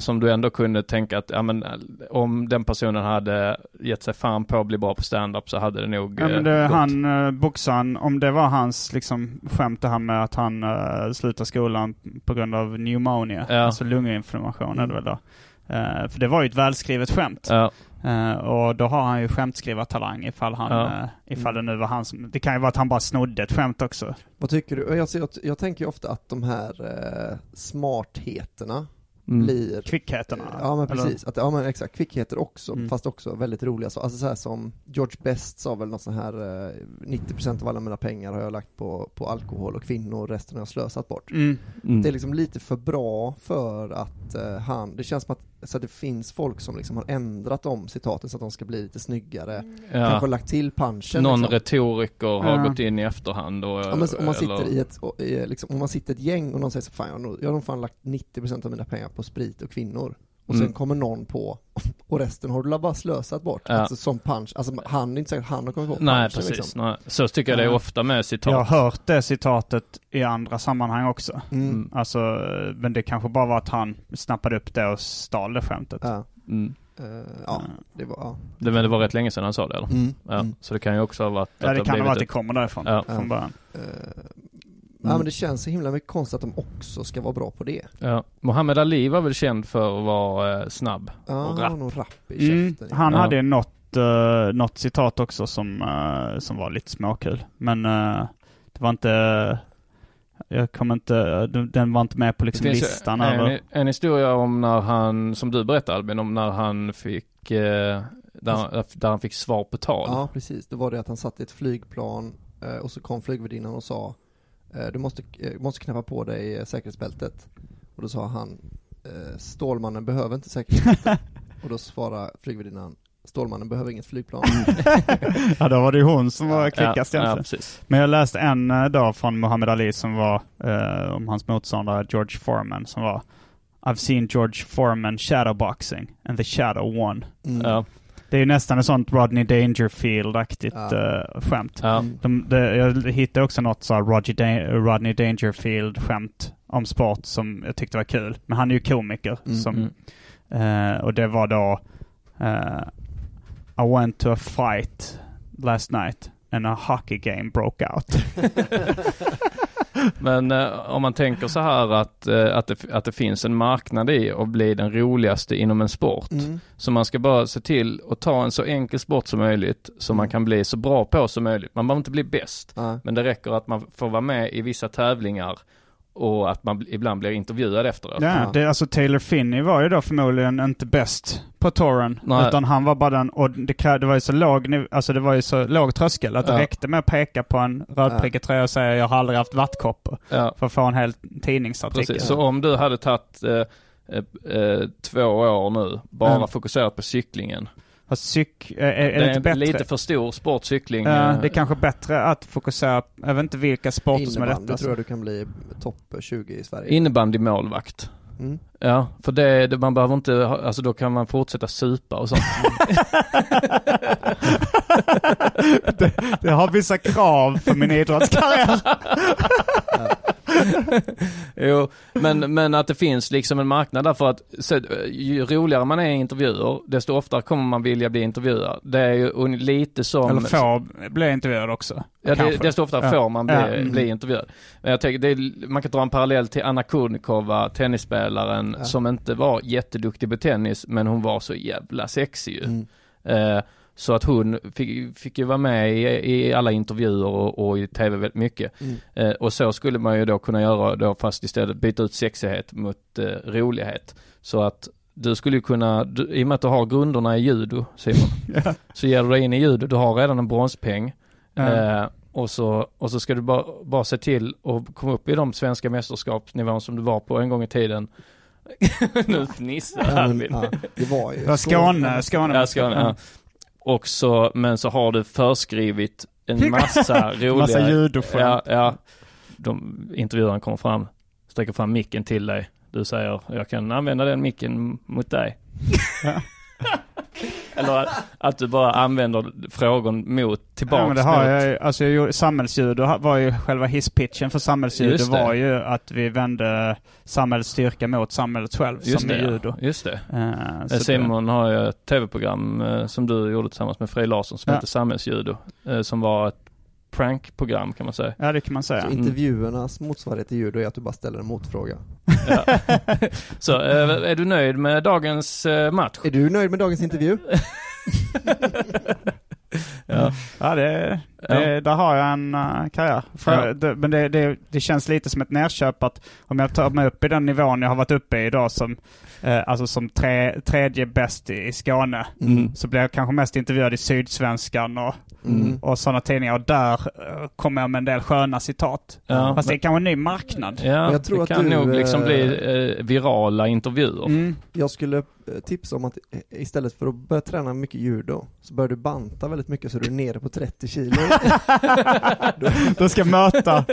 Speaker 7: som du ändå kunde tänka att ja, men, om den personen hade gett sig fan på att bli bra på stand-up så hade det nog
Speaker 8: Ja men det,
Speaker 7: gått.
Speaker 8: han, uh, boxaren, om det var hans liksom skämt det här med att han uh, slutar skolan på grund av pneumonia,
Speaker 7: Ja.
Speaker 8: alltså lunginflammation väl då. Eh, för det var ju ett välskrivet skämt.
Speaker 7: Ja.
Speaker 8: Eh, och då har han ju skämtskrivartalang ifall han,
Speaker 7: Ja.
Speaker 8: eh, ifall det nu var han som, det kan ju vara att han bara snodde ett skämt också.
Speaker 6: Vad tycker du? Jag, jag, jag tänker ju ofta att de här eh, smartheterna
Speaker 7: Mm.
Speaker 6: blir
Speaker 8: Kvickheterna.
Speaker 6: Ja men
Speaker 8: eller?
Speaker 6: precis, att, ja men exakt, kvickheter också,
Speaker 8: Mm.
Speaker 6: fast också väldigt roliga så, alltså så här som George Best sa väl något sånt här, eh, 90% av alla mina pengar har jag lagt på, på alkohol och kvinnor, resten har jag slösat bort.
Speaker 8: Mm.
Speaker 7: Mm.
Speaker 6: Det är liksom lite för bra för att eh, han, det känns som att, så att det finns folk som liksom har ändrat om citaten så att de ska bli lite snyggare,
Speaker 7: Ja.
Speaker 6: kanske lagt till punchen
Speaker 7: Någon
Speaker 6: liksom.
Speaker 7: retoriker har
Speaker 8: Ja.
Speaker 7: gått in i efterhand och...
Speaker 6: Ja, men om man sitter
Speaker 7: eller-
Speaker 6: i ett, och, i, liksom, om man sitter ett gäng och någon säger så fan jag har nog, jag har nog fan lagt 90% av mina pengar på sprit och kvinnor. Och sen
Speaker 7: Mm.
Speaker 6: kommer någon på, och resten har du bara slösat bort.
Speaker 7: Ja.
Speaker 6: Alltså som punch, alltså han är inte säkert han har kommit på
Speaker 7: Nej,
Speaker 6: punchen,
Speaker 7: precis.
Speaker 6: liksom.
Speaker 7: Nej. Så tycker jag det är ofta med citat.
Speaker 8: Jag har hört det citatet i andra sammanhang också.
Speaker 6: Mm.
Speaker 7: Mm.
Speaker 8: Alltså, men det kanske bara var att han snappade upp det och stal det skämtet.
Speaker 6: Ja.
Speaker 7: Mm.
Speaker 6: Eh, ja, det var, ja.
Speaker 7: Det, men det var rätt länge sedan han sa det eller?
Speaker 6: Mm.
Speaker 7: Ja.
Speaker 6: Mm.
Speaker 7: Så det kan ju också ha varit
Speaker 8: Ja,
Speaker 7: att
Speaker 8: det kan ha varit att det kommer därifrån
Speaker 7: Ja.
Speaker 8: från början.
Speaker 6: Eh, Ja men det känns så himla mycket konstigt att de också ska vara bra på det.
Speaker 7: ja. Muhammad Ali var väl känd för att vara eh, snabb
Speaker 6: Ja,
Speaker 7: och
Speaker 6: han har
Speaker 7: rapp.
Speaker 6: nog rapp i
Speaker 8: Mm,
Speaker 6: käften.
Speaker 8: han
Speaker 7: Ja.
Speaker 8: hade något, uh, något citat också som, eh, som var lite småkul. Men eh, det var inte, jag kommer inte, den- den var inte med på liksom listan
Speaker 7: en,
Speaker 8: över.
Speaker 7: en historia om när han, som du berättade Albin, om när han fick, eh, där, där han fick svar på tal.
Speaker 6: Ja precis, det var det att han satt i ett flygplan och så kom flygvärdinnan och sa Du måste, eh, måste knäppa på dig eh, säkerhetsbältet. Och då sa han eh, Stålmannen behöver inte säkerhetsbältet. och då svarade flygvärdinnan Stålmannen behöver inget flygplan.
Speaker 8: ja, då var det ju hon som var
Speaker 7: ja,
Speaker 8: kvickast
Speaker 7: ja,
Speaker 8: egentligen.
Speaker 7: precis.
Speaker 8: Men jag läste en eh, dag från Muhammad Ali som var eh, om hans motståndare George Foreman som var I've seen George Foreman shadowboxing and the shadow won.
Speaker 6: Mm.
Speaker 7: Ja,
Speaker 8: Det är ju nästan ett sånt Rodney Dangerfield-aktigt
Speaker 6: Ja.
Speaker 8: eh, skämt.
Speaker 7: ja.
Speaker 6: Mm.
Speaker 8: De, det, jag hittade också något så Roger da- Rodney Dangerfield-skämt om sport som jag tyckte var kul. Men han är ju komiker.
Speaker 6: Mm.
Speaker 8: Som, eh, och det var då eh, I went to a fight last night and a hockey game broke out.
Speaker 7: Men eh, om man tänker så här att, eh, att, det, att det finns en marknad i att bli den roligaste inom en sport.
Speaker 6: Mm.
Speaker 7: Så man ska bara se till att ta en så enkel sport som möjligt, så man
Speaker 6: Mm.
Speaker 7: kan bli så bra på som möjligt. Man behöver inte bli bäst,
Speaker 6: Ja.
Speaker 7: men det räcker att man får vara med i vissa tävlingar och att man ibland blir intervjuad efteråt.
Speaker 8: Ja,
Speaker 6: Ja.
Speaker 8: det, alltså Taylor Finney var ju då förmodligen inte bäst på touren.
Speaker 7: Nej.
Speaker 8: Utan han var bara den, och det, det var ju så låg, alltså det var ju så låg tröskel att det
Speaker 7: Ja.
Speaker 8: räckte med att peka på en rödprickig tröja och säga jag har aldrig haft vattkoppor.
Speaker 7: Ja,
Speaker 8: För att få en hel tidningsartikel.
Speaker 7: precis. Så om du hade tagit eh, eh, eh, två år nu, bara
Speaker 8: Mm.
Speaker 7: fokuserat på cyklingen.
Speaker 8: Fast cyk, är, är
Speaker 7: det
Speaker 8: det
Speaker 7: är
Speaker 8: inte bättre?
Speaker 7: lite för stor sportcykling. Eh,
Speaker 8: det är kanske bättre att fokusera, jag vet inte vilka sporter som är
Speaker 6: Innebandy
Speaker 8: lättast.
Speaker 6: tror jag du kan bli topp 20 i Sverige.
Speaker 7: Innebandymålvakt.
Speaker 6: Mm.
Speaker 7: Ja, för det, det, man behöver inte, alltså då kan man fortsätta supa och sånt.
Speaker 8: Jag har vissa krav för min idrottskarriär.
Speaker 7: jo, men, men att det finns liksom en marknad där för att så, ju roligare man är i intervjuer, desto oftare kommer man vilja bli intervjuad. Det är ju lite som...
Speaker 8: Eller få bli intervjuad också.
Speaker 7: Ja, det, desto oftare
Speaker 8: Ja.
Speaker 7: får man bli,
Speaker 8: Ja, mm.
Speaker 7: bli intervjuad. Men jag tänker, det är, man kan dra en parallell till Anna Kurnikova, tennisspelaren,
Speaker 6: Ja.
Speaker 7: som inte var jätteduktig på tennis, men hon var så jävla sexig ju.
Speaker 6: Mm.
Speaker 7: Eh, så att hon fick, fick ju vara med i, i alla intervjuer och, och i tv väldigt mycket.
Speaker 6: Mm.
Speaker 7: Eh, och så skulle man ju då kunna göra då fast istället byta ut sexighet mot eh, rolighet. Så att du skulle ju kunna, du, i och med att du har grunderna i judo Simon, så ger du dig in i judo, du har redan en bronspeng.
Speaker 8: Ja.
Speaker 7: Eh, och, så, och så ska du bara, bara se till att komma upp i de svenska mästerskapsnivån som du var på en gång i tiden. nu fnissar
Speaker 6: Ja, men,
Speaker 7: Albin.
Speaker 6: ja, det var ju
Speaker 8: Skåne, Skåne.
Speaker 7: Ja, Skåne, ja. Och så, men så har du förskrivit en massa roliga...
Speaker 8: Massa judoskämt.
Speaker 7: Ja, ja. De, intervjuaren kommer fram, sträcker fram micken till dig. Du säger, jag kan använda den micken mot dig. Eller att, att du bara använder frågan mot, tillbaks
Speaker 8: Ja, men det har
Speaker 7: mot.
Speaker 8: jag. Alltså jag gjorde, samhällsljud var ju själva hisspitchen för samhällsljud. Det
Speaker 7: det.
Speaker 8: var ju att vi vände samhällets styrka mot samhället själv
Speaker 7: Just
Speaker 8: som
Speaker 7: det, ja.
Speaker 8: judo.
Speaker 7: Just det.
Speaker 8: Eh,
Speaker 7: Simon har ju ett tv-program eh, som du gjorde tillsammans med Frej Larsson som
Speaker 8: Ja.
Speaker 7: heter Samhällsjudo. Eh, som var ett prankprogram kan man säga.
Speaker 8: Ja, det kan man säga.
Speaker 6: Så intervjuernas motsvarighet till judo är att du bara ställer en motfråga.
Speaker 7: Ja. Så eh, är du nöjd med dagens eh, match?
Speaker 6: Är du nöjd med dagens intervju?
Speaker 7: Ja.
Speaker 8: Ja, det, det, där har jag en uh, karriär. För,
Speaker 7: Ja.
Speaker 8: det, men det, det, det känns lite som ett nerköp att om jag tar mig upp i den nivån jag har varit uppe i idag som, eh, alltså som tre, tredje bäst i, i Skåne,
Speaker 7: Mm.
Speaker 8: så blir jag kanske mest intervjuad i Sydsvenskan och,
Speaker 6: Mm.
Speaker 8: och sådana tidningar. Och där eh, kommer jag med en del sköna citat.
Speaker 7: Ja,
Speaker 8: Fast det är
Speaker 7: men-
Speaker 8: kanske en ny marknad.
Speaker 7: Ja,
Speaker 6: Men jag tror
Speaker 7: det
Speaker 6: att
Speaker 7: kan
Speaker 6: du,
Speaker 7: nog liksom
Speaker 6: eh,
Speaker 7: bli eh, virala intervjuer.
Speaker 8: Mm.
Speaker 6: Jag skulle eh, tipsa om att eh, istället för att börja träna mycket judo, så börjar du banta väldigt mycket så du är nere på 30 kilo.
Speaker 8: Du ska möta,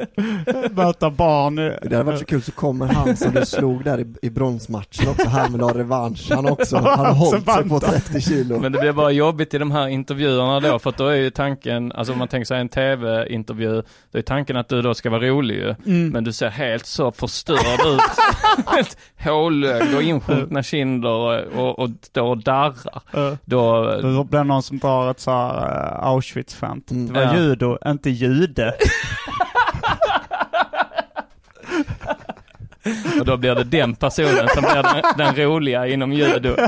Speaker 8: möta barn.
Speaker 6: Det hade varit så kul, så kommer han som du slog där i, i bronsmatchen också, han vill ha revansch. Han också, han har hållit sig på
Speaker 8: bantar.
Speaker 6: 30 kilo.
Speaker 7: Men det blir bara jobbigt i de här intervjuerna då, för att då är ju tanken, alltså om man tänker sig en tv-intervju, då är tanken att du då ska vara rolig ju.
Speaker 8: Mm.
Speaker 7: Men du ser helt så förstörd ut. Helt hålögd och insjunkna kinder och, och, och och darrar. Då,
Speaker 8: Då blir det någon som drar ett så här uh, Auschwitz-skämt.
Speaker 6: Mm.
Speaker 8: Det var
Speaker 7: Ja.
Speaker 8: judo, inte jude.
Speaker 7: och då blir det den personen som blir den, den roliga inom judo.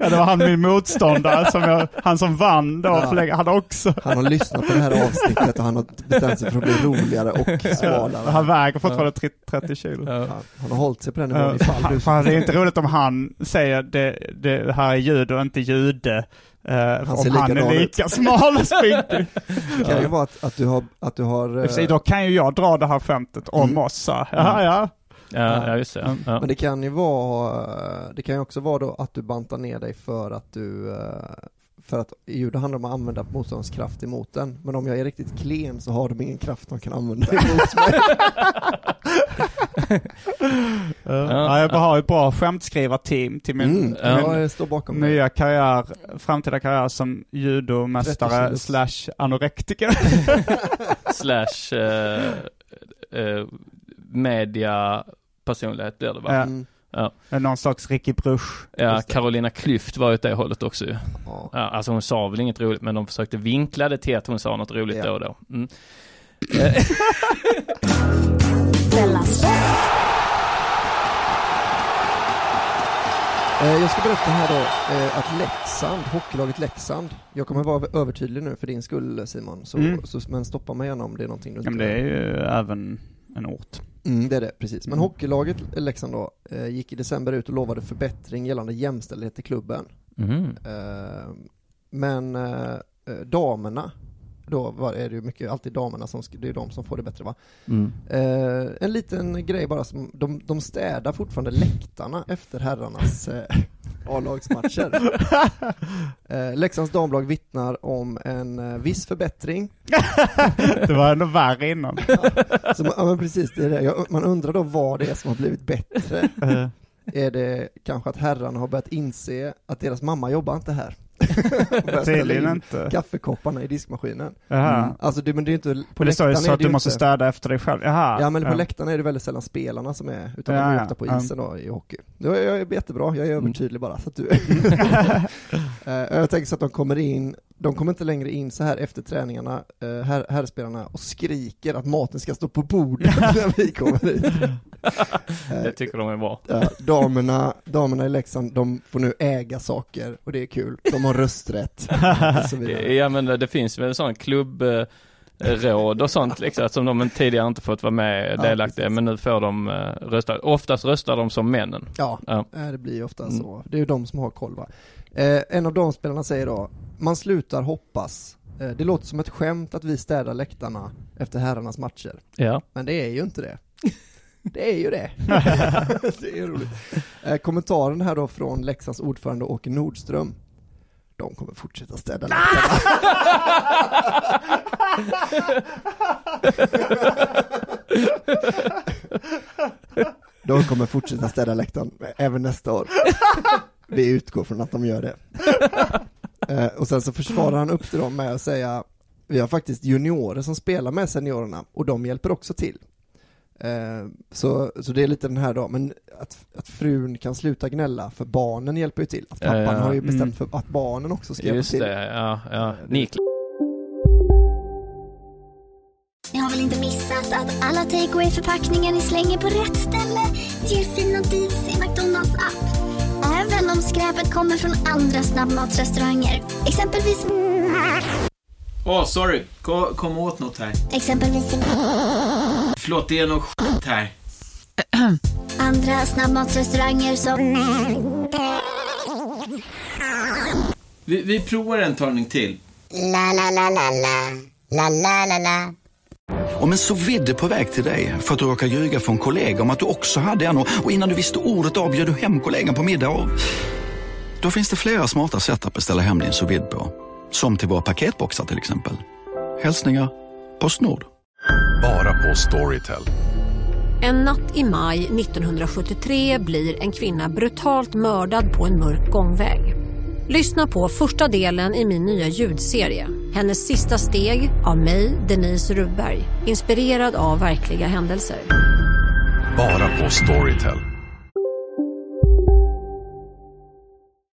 Speaker 8: Ja, det var han min motståndare, som jag, han som vann då,
Speaker 6: Ja.
Speaker 8: för länge, han också.
Speaker 6: Han har lyssnat på det här avsnittet och han har bestämt sig för att bli roligare och smalare.
Speaker 8: Han väger fortfarande 30 30 kilo.
Speaker 7: Ja.
Speaker 6: Han, har hållit sig på den
Speaker 8: Ja,
Speaker 6: nivån ifall du...
Speaker 8: fan, det är inte roligt om han säger det, det här är judo, inte jude. eh,
Speaker 6: Han
Speaker 8: om han är lika smal och spinkig.
Speaker 6: Det kan ju vara att, att du har, att du har...
Speaker 8: I
Speaker 6: eh,
Speaker 8: Då kan ju jag dra det här skämtet om
Speaker 6: Mm.
Speaker 8: oss. så. Ja, ja.
Speaker 7: Ja, just det. Ja.
Speaker 6: Men det kan ju vara, det kan ju också vara då att du bantar ner dig för att du, eh, för att i judo handlar det om att använda motståndarens kraft emot den. Men om jag är riktigt klen så har de ingen kraft de kan använda emot mig.
Speaker 8: Ja, jag har ett bra skämtskrivarteam till min,
Speaker 6: Mm,
Speaker 8: till min
Speaker 6: jag står bakom
Speaker 8: nya karriär, framtida karriär som
Speaker 6: 30
Speaker 8: judomästare slash anorektiker.
Speaker 7: Slash eh, eh, media personlighet blir det va?
Speaker 8: Ja.
Speaker 6: Mm,
Speaker 8: Någon slags Ricky Bruch.
Speaker 7: Ja. Carolina Klüft var ju åt det hållet också ju.
Speaker 6: ja.
Speaker 7: Ja, alltså hon sa väl inget roligt, men de försökte vinkla det till att hon sa något roligt
Speaker 6: Ja.
Speaker 7: då och då. Mm.
Speaker 6: Eh, Jag ska berätta här då eh, att Leksand, hockeylaget Leksand, jag kommer vara övertydlig nu för din skull Simon, så,
Speaker 8: Mm.
Speaker 6: så, men stoppa mig gärna om det är någonting du
Speaker 8: Ja, men det är ju även en ort.
Speaker 6: Mm, det är det, precis. Men
Speaker 8: Mm.
Speaker 6: hockeylaget Leksand då, eh, gick i december ut och lovade förbättring gällande jämställdhet i klubben.
Speaker 7: Mhm.
Speaker 6: Eh, men eh, eh, damerna, då var, är det ju mycket, alltid damerna som, det är de som får det bättre va.
Speaker 7: Mm.
Speaker 6: Eh, en liten grej bara, som, de, de städar fortfarande läktarna efter herrarnas eh, A-lagsmatcher. eh, Leksands damlag vittnar om en eh, viss förbättring.
Speaker 8: Det var ändå värre innan.
Speaker 6: Så man, ja, men precis, det är det. Jag, man undrar då vad det är som har blivit bättre.
Speaker 8: Eh,
Speaker 6: Är det kanske att herrarna har börjat inse att deras mamma jobbar inte här?
Speaker 8: Tydligen
Speaker 6: in
Speaker 8: inte.
Speaker 6: kaffekopparna i diskmaskinen.
Speaker 8: Jaha.
Speaker 6: Alltså det, men det är inte, på
Speaker 8: För det står ju så
Speaker 6: är
Speaker 8: att du
Speaker 6: ju
Speaker 8: måste
Speaker 6: inte,
Speaker 8: städa efter dig själv. Jaha.
Speaker 6: Ja men på läktarna är det väldigt sällan spelarna som är, utan
Speaker 8: Ja,
Speaker 6: de är
Speaker 8: ja.
Speaker 6: ofta på
Speaker 8: Ja.
Speaker 6: isen då i hockey. Är jag jättebra, jag är
Speaker 7: Mm.
Speaker 6: övertydlig bara så att du Eh, Jag tänker så att de kommer in, de kommer inte längre in så här efter träningarna, eh, här, herrspelarna, och skriker att maten ska stå på bordet när vi kommer dit. Eh,
Speaker 7: Det tycker de är bra.
Speaker 6: Ja, damerna, damerna i Leksand, de får nu äga saker och det är kul. De har rösträtt och så vidare.
Speaker 7: Ja men det finns väl sån klubb eh, råd och sånt liksom, som de tidigare inte fått vara med delaktiga men nu får de eh, rösta. Oftast röstar de som männen.
Speaker 6: Ja,
Speaker 7: Ja.
Speaker 6: det blir ofta
Speaker 7: Mm.
Speaker 6: så. Det är ju de som har koll va. En av damspelarna säger då, man slutar hoppas. Eh, det låter som ett skämt att vi städar läktarna efter herrarnas matcher.
Speaker 7: Ja.
Speaker 6: Men det är ju inte det. Det är ju det. det är roligt. Eh, kommentaren här då från Leksands ordförande Åke Nordström. De kommer fortsätta städa läktarna. De kommer fortsätta städa läktaren även nästa år. Vi utgår från att de gör det. Eh, och sen så försvarar han upp till dem med att säga vi har faktiskt juniorer som spelar med seniorerna och de hjälper också till. Eh, så, så det är lite den här då, men att, att frun kan sluta gnälla för barnen hjälper ju till. Att
Speaker 7: Ja,
Speaker 6: pappan
Speaker 7: ja.
Speaker 6: har ju bestämt
Speaker 8: Mm.
Speaker 6: för att barnen också ska hjälpa
Speaker 7: Just
Speaker 6: till.
Speaker 7: det, ja, ja.
Speaker 6: Ja, det är
Speaker 7: Niklas.
Speaker 5: att alla takeaway förpackningar ni slänger på rätt ställe ger fina deals i McDonalds app. Även om skräpet kommer från andra snabbmatsrestauranger. Exempelvis...
Speaker 9: Åh, sorry. Kom, kom åt något här.
Speaker 5: Exempelvis...
Speaker 9: Förlåt, det är något skit här.
Speaker 5: Andra snabbmatsrestauranger som...
Speaker 9: Vi, vi provar en talning till.
Speaker 5: La, la, la, la, la. La, la, la, la.
Speaker 10: Om en så vidde på väg till dig för att du råkar ljuga från kollega om att du också hade en och och innan du visste ordet av bjöd du hem kollegan på middag och... Då finns det flera smarta sätt att beställa hem din sous på. Som till våra paketboxar till exempel. Hälsningar Postnord.
Speaker 4: Bara på Storytel.
Speaker 11: En natt i maj 1973 blir en kvinna brutalt mördad på en mörk gångväg. Lyssna på första delen i min nya ljudserie. Hennes sista steg av mig, Denise Rubberg. Inspirerad av verkliga händelser.
Speaker 4: Bara på Storytel.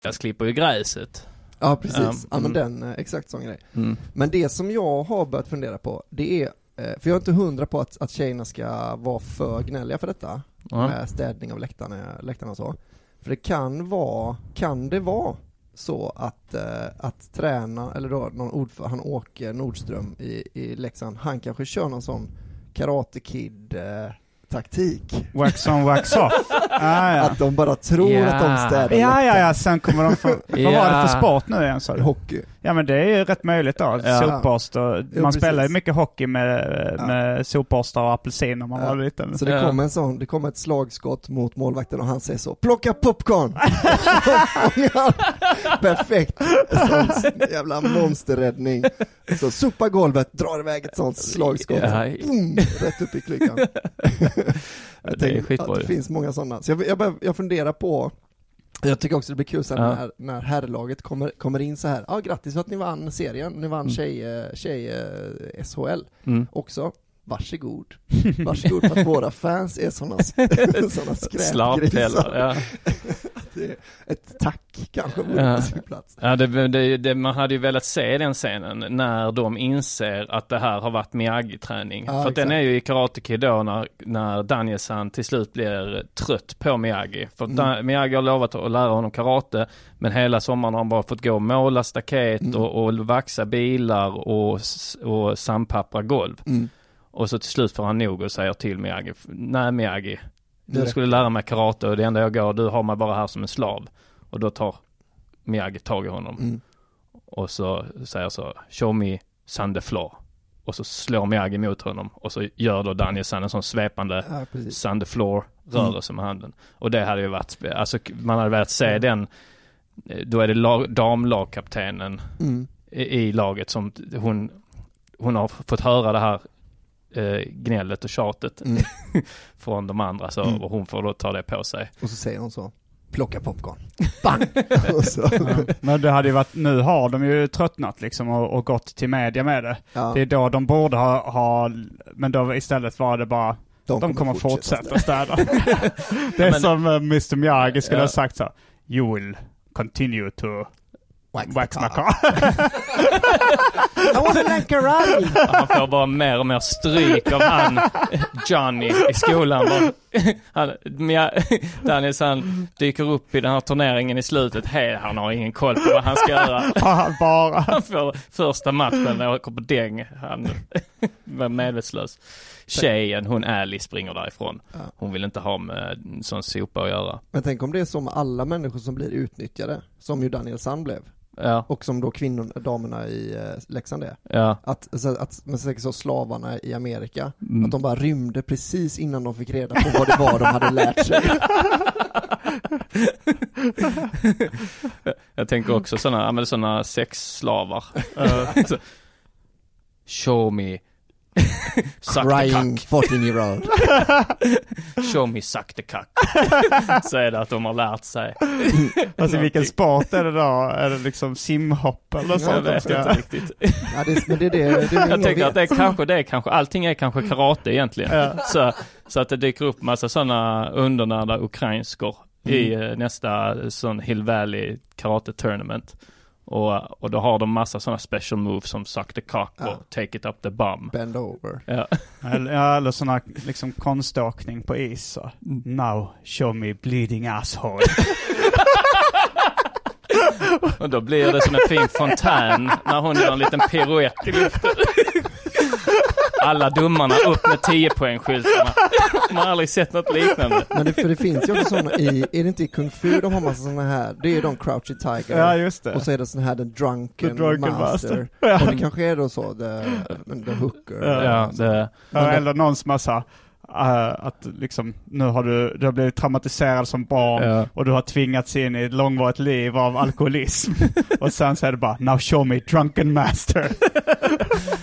Speaker 7: Jag klipper ju gräset.
Speaker 6: Ja precis,
Speaker 7: Ja,
Speaker 6: ja men
Speaker 7: mm.
Speaker 6: den, eh, exakt sån grej.
Speaker 7: Mm.
Speaker 6: Men det som jag har börjat fundera på, det är, eh, för jag är inte hundra på att, att tjejerna ska vara för gnälliga för detta,
Speaker 7: Ja.
Speaker 6: med städning av läktarna, läktarna och så. För det kan vara, kan det vara så att, eh, att träna, eller då någon ordför, han Åke Nordström i, i Leksand, han kanske kör någon sån Karate Kid eh, taktik.
Speaker 8: Wax on, wax off. Ah, ja.
Speaker 6: Att de bara tror
Speaker 7: Ja.
Speaker 6: att de städar
Speaker 8: Ja, ja, ja, sen kommer de få... Vad var det för sport nu igen sa du?
Speaker 6: Hockey.
Speaker 8: Ja men det är ju rätt möjligt då.
Speaker 7: Ja.
Speaker 8: Sopborstar.
Speaker 6: Jo,
Speaker 8: Man spelar ju mycket hockey med,
Speaker 6: Ja.
Speaker 8: med sopborstar och apelsin när man
Speaker 6: Ja.
Speaker 8: var liten.
Speaker 6: Så det
Speaker 7: Ja.
Speaker 6: kommer en sån, det kommer ett slagskott mot målvakten och han säger så, plocka popcorn! Perfekt! Sån jävla monsterräddning. Så sopa golvet, drar iväg ett sånt slagskott,
Speaker 7: Ja.
Speaker 6: boom, rätt upp i klykan.
Speaker 7: Ja,
Speaker 6: Jag
Speaker 7: det
Speaker 6: att det finns många sådana. Så jag, jag, jag funderar på jag tycker också det blir kul sen
Speaker 7: Ja.
Speaker 6: när, när herrlaget kommer, kommer in så här. ja grattis för att ni vann serien, ni vann
Speaker 7: Mm.
Speaker 6: tjej, eh, tjej eh, SHL
Speaker 7: Mm.
Speaker 6: också. Varsågod. Varsågod för att våra fans är sådana,
Speaker 7: Slarvpellar,
Speaker 6: skräpgrisar.
Speaker 7: ja.
Speaker 6: Ett tack kanske vore
Speaker 7: Ja.
Speaker 6: på sin plats.
Speaker 7: Ja, det, det, det, man hade ju velat se den scenen när de inser att det här har varit Miyagi-träning.
Speaker 6: Ja,
Speaker 7: För att den
Speaker 6: exakt.
Speaker 7: är ju i Karate Kid då när, när Danielsan till slut blir trött på Miyagi. För
Speaker 6: Mm.
Speaker 7: Dan, Miyagi har lovat att lära honom karate, men hela sommaren har han bara fått gå och måla staket
Speaker 6: Mm.
Speaker 7: och, och vaxa bilar och, och sandpappra golv.
Speaker 6: Mm.
Speaker 7: Och så till slut får han nog och säger till Miyagi, nej Miyagi, du skulle lära mig karate och det enda jag går, du har mig bara här som en slav. Och då tar Miyagi tag i honom.
Speaker 6: Mm.
Speaker 7: Och så säger så, show me sun the floor. Och så slår Miyagi mot honom. Och så gör då Danielsson en sån svepande
Speaker 6: Ja,
Speaker 7: the floor rörelse med handen. Och det hade ju varit, alltså man hade velat se den, eh, då är det lag, damlagkaptenen
Speaker 6: Mm.
Speaker 7: i, i laget som hon, hon har fått höra det här eh, gnället och tjatet
Speaker 6: Mm.
Speaker 7: från de andra så,
Speaker 6: Mm.
Speaker 7: och hon får då ta det på sig.
Speaker 6: Och så säger hon så, plocka popcorn. Bang!
Speaker 8: Ja. Men det hade ju varit, nu har de ju tröttnat liksom och, och gått till media med det.
Speaker 6: ja,
Speaker 8: Det är då de borde ha, ha men då istället var det bara, de kommer fortsätta städa. det är
Speaker 7: Men-
Speaker 8: som eh, Mr Miyagi skulle
Speaker 7: Ja.
Speaker 8: ha sagt så. You will continue to
Speaker 6: Wax,
Speaker 8: wax
Speaker 6: car.
Speaker 8: car.
Speaker 6: I wanna learn karate!
Speaker 7: Han får bara mer och mer stryk av han Johnny i skolan. Han, Dennis han dyker upp i den här turneringen i slutet. Hej, han har ingen koll på vad han ska göra.
Speaker 8: Ja, bara.
Speaker 7: Han får första matchen och åker på däng. Han var medvetslös. Tjejen, hon Alice, springer därifrån.
Speaker 6: Ja.
Speaker 7: Hon vill inte ha med sån sopa att göra.
Speaker 6: Men tänk om det är med alla människor som blir utnyttjade, som ju Daniel Sand blev,
Speaker 7: Ja,
Speaker 6: och som då kvinnorna, damerna i eh, Leksand är.
Speaker 7: ja.
Speaker 6: Att, att men säkert så slavarna i Amerika,
Speaker 7: Mm.
Speaker 6: att de bara rymde precis innan de fick reda på vad det var de hade lärt sig.
Speaker 7: Jag tänker också sådana, ja men sådana sexslavar. Eh, Show me
Speaker 6: Crying
Speaker 7: cock.
Speaker 6: 14 year old.
Speaker 7: Show me suck the cock. Så är det att de har lärt sig.
Speaker 8: Alltså vilken sport är det då? Är det liksom simhopp eller sånt?
Speaker 7: Jag vet
Speaker 8: ska-
Speaker 7: inte riktigt.
Speaker 6: Ja, det, men det är det, det är
Speaker 7: Jag tänker att det är kanske det är kanske, allting är kanske karate egentligen.
Speaker 8: Ja.
Speaker 7: Så, så att det dyker upp massa sådana undernärda ukrainskor i eh, nästa sån Hill Valley karate tournament. Och, och då har de massa sådana special moves som suck the cock
Speaker 6: Ja.
Speaker 7: och take it up the bum.
Speaker 6: Bend over.
Speaker 7: Ja.
Speaker 8: Eller, eller här liksom konståkning på is. Så. Now show me bleeding asshole.
Speaker 7: Och då blir det som en fin fontän när hon gör en liten piruett i luften. Alla domarna upp med 10 poängskyltarna. Man har aldrig sett något liknande.
Speaker 6: Men det, för det finns ju också sådana i, är det inte i Kung Fu de har massa sådana här, det är ju de Crouchy Tiger.
Speaker 8: Ja, just det.
Speaker 6: Och så är det sån här den drunken,
Speaker 8: The drunken
Speaker 6: master.
Speaker 8: master. Ja.
Speaker 6: Och det kanske är då så, the, the hooker.
Speaker 8: Ja.
Speaker 7: Ja, det,
Speaker 8: Ja, eller någon som eh, att liksom, nu har du, du har blivit traumatiserad som barn
Speaker 7: Ja.
Speaker 8: och du har tvingats in i ett långvarigt liv av alkoholism. och sen så är det bara, now show me drunken master.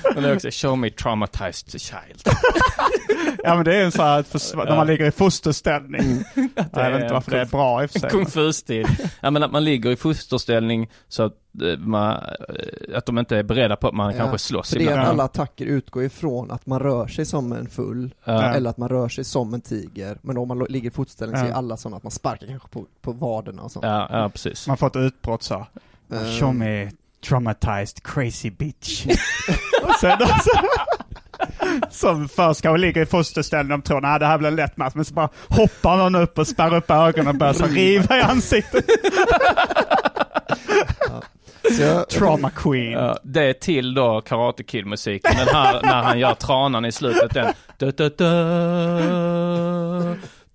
Speaker 7: men det är också show me traumatized child.
Speaker 8: ja men det är en så här, försvar, när man ligger i fosterställning.
Speaker 7: Det
Speaker 8: jag vet inte varför det är bra i och för sig.
Speaker 7: Kung fu-stil. Ja men att man ligger i fosterställning så att, man, eh, att de inte är beredda på att man
Speaker 6: Ja,
Speaker 7: kanske slåss
Speaker 6: För det är att alla attacker utgår ifrån att man rör sig som en full,
Speaker 7: Ja.
Speaker 6: eller att man rör sig som en tiger. Men om man ligger i fotställning så är alla sådana att man sparkar kanske på, på vaderna och sånt.
Speaker 7: Ja, ja precis.
Speaker 8: Man får ett utbrott så.
Speaker 6: Eh,
Speaker 8: Show me traumatized crazy bitch. och sen också, som först kanske ligger i fosterställning och tror nej det här blir en lätt match, men så bara hoppar någon upp och spärrar upp ögonen och börjar så riva i ansiktet.
Speaker 6: Så jag,
Speaker 8: Trauma queen.
Speaker 7: Ja, det är till då Karate Kid-musiken. Den här när han gör tranan i slutet. Den. Da, da, da,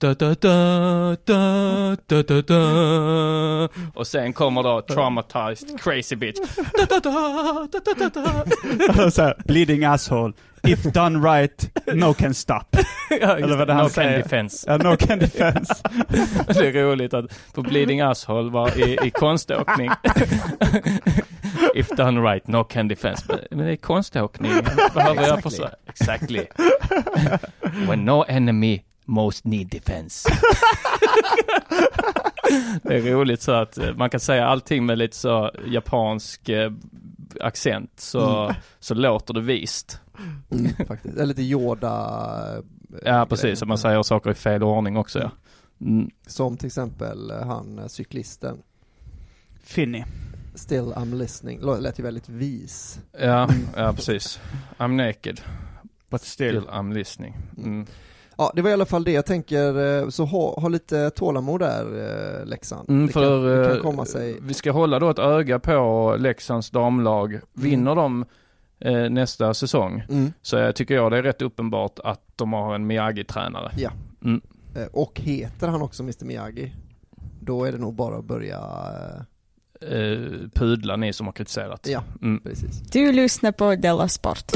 Speaker 7: da, da, da, da, da, da, da. Och sen kommer då traumatized crazy bitch. Da, da, da, da, da, da, da.
Speaker 8: så här, bleeding asshole. If done right, no can stop.
Speaker 7: Ja,
Speaker 8: Eller vad det
Speaker 7: det.
Speaker 8: han
Speaker 7: no
Speaker 8: säger.
Speaker 7: can defense.
Speaker 8: Ja, no can defense.
Speaker 7: Det är roligt att på Bleeding Asshole var i, i konståkning. If done right, no can defense. Men- det är konståkning. Behöver jag
Speaker 6: Exactly.
Speaker 7: försvara? Exactly. When no enemy most need defense. Det är roligt så att eh, man kan säga allting med lite så japansk eh, accent så, så låter det vist.
Speaker 6: mm, faktiskt. Eller lite Yoda. eh,
Speaker 7: Ja precis, att man säger saker i fel ordning också ja. Mm.
Speaker 6: Som till exempel han cyklisten.
Speaker 8: Finny.
Speaker 6: Still I'm listening. Lät ju väldigt vis.
Speaker 7: Ja, ja precis. I'm naked.
Speaker 8: But still.
Speaker 7: Still I'm listening. Mm.
Speaker 6: Ja, det var i alla fall det jag tänker, eh, så ha, ha lite tålamod där eh, Leksand.
Speaker 7: Mm,
Speaker 6: det,
Speaker 7: för
Speaker 6: kan, det kan
Speaker 7: eh,
Speaker 6: komma sig.
Speaker 7: vi ska hålla då ett öga på Leksands damlag. Vinner de eh, nästa säsong
Speaker 6: Mm,
Speaker 7: så jag tycker jag det är rätt uppenbart att de har en Miyagi-tränare.
Speaker 6: Ja.
Speaker 7: Mm.
Speaker 6: och heter han också Mr Miyagi? Då är det nog bara att börja, eh,
Speaker 7: Eh, pudla ni som har kritiserat.
Speaker 6: ja
Speaker 7: Mm.
Speaker 6: precis.
Speaker 12: Du lyssnar på Della Sport.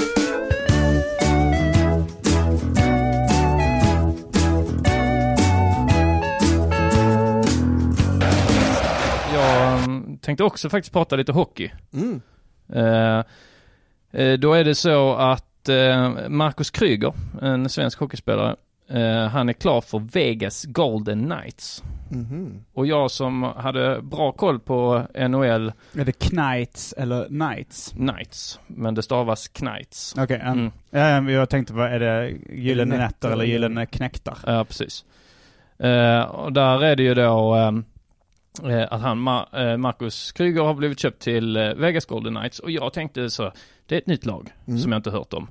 Speaker 7: Tänkte också faktiskt prata lite hockey.
Speaker 6: Mm.
Speaker 7: Eh, eh, då är det så att eh, Marcus Kryger, en svensk hockeyspelare, eh, han är klar för Vegas Golden Knights.
Speaker 6: Mhm.
Speaker 7: Och jag som hade bra koll på NHL
Speaker 8: Är det Knights eller Knights?
Speaker 7: Knights, men det stavas Knights.
Speaker 8: Okej, ja.
Speaker 7: Mm.
Speaker 8: Ja, jag tänkte, vad är det gyllene nätter eller gyllene knäktar?
Speaker 7: Ja, precis. Och där är det ju då ehm, eh, att han, eh, Marcus Kryger har blivit köpt till eh, Vegas Golden Knights och jag tänkte så, det är ett nytt lag
Speaker 6: Mm.
Speaker 7: som jag inte hört om.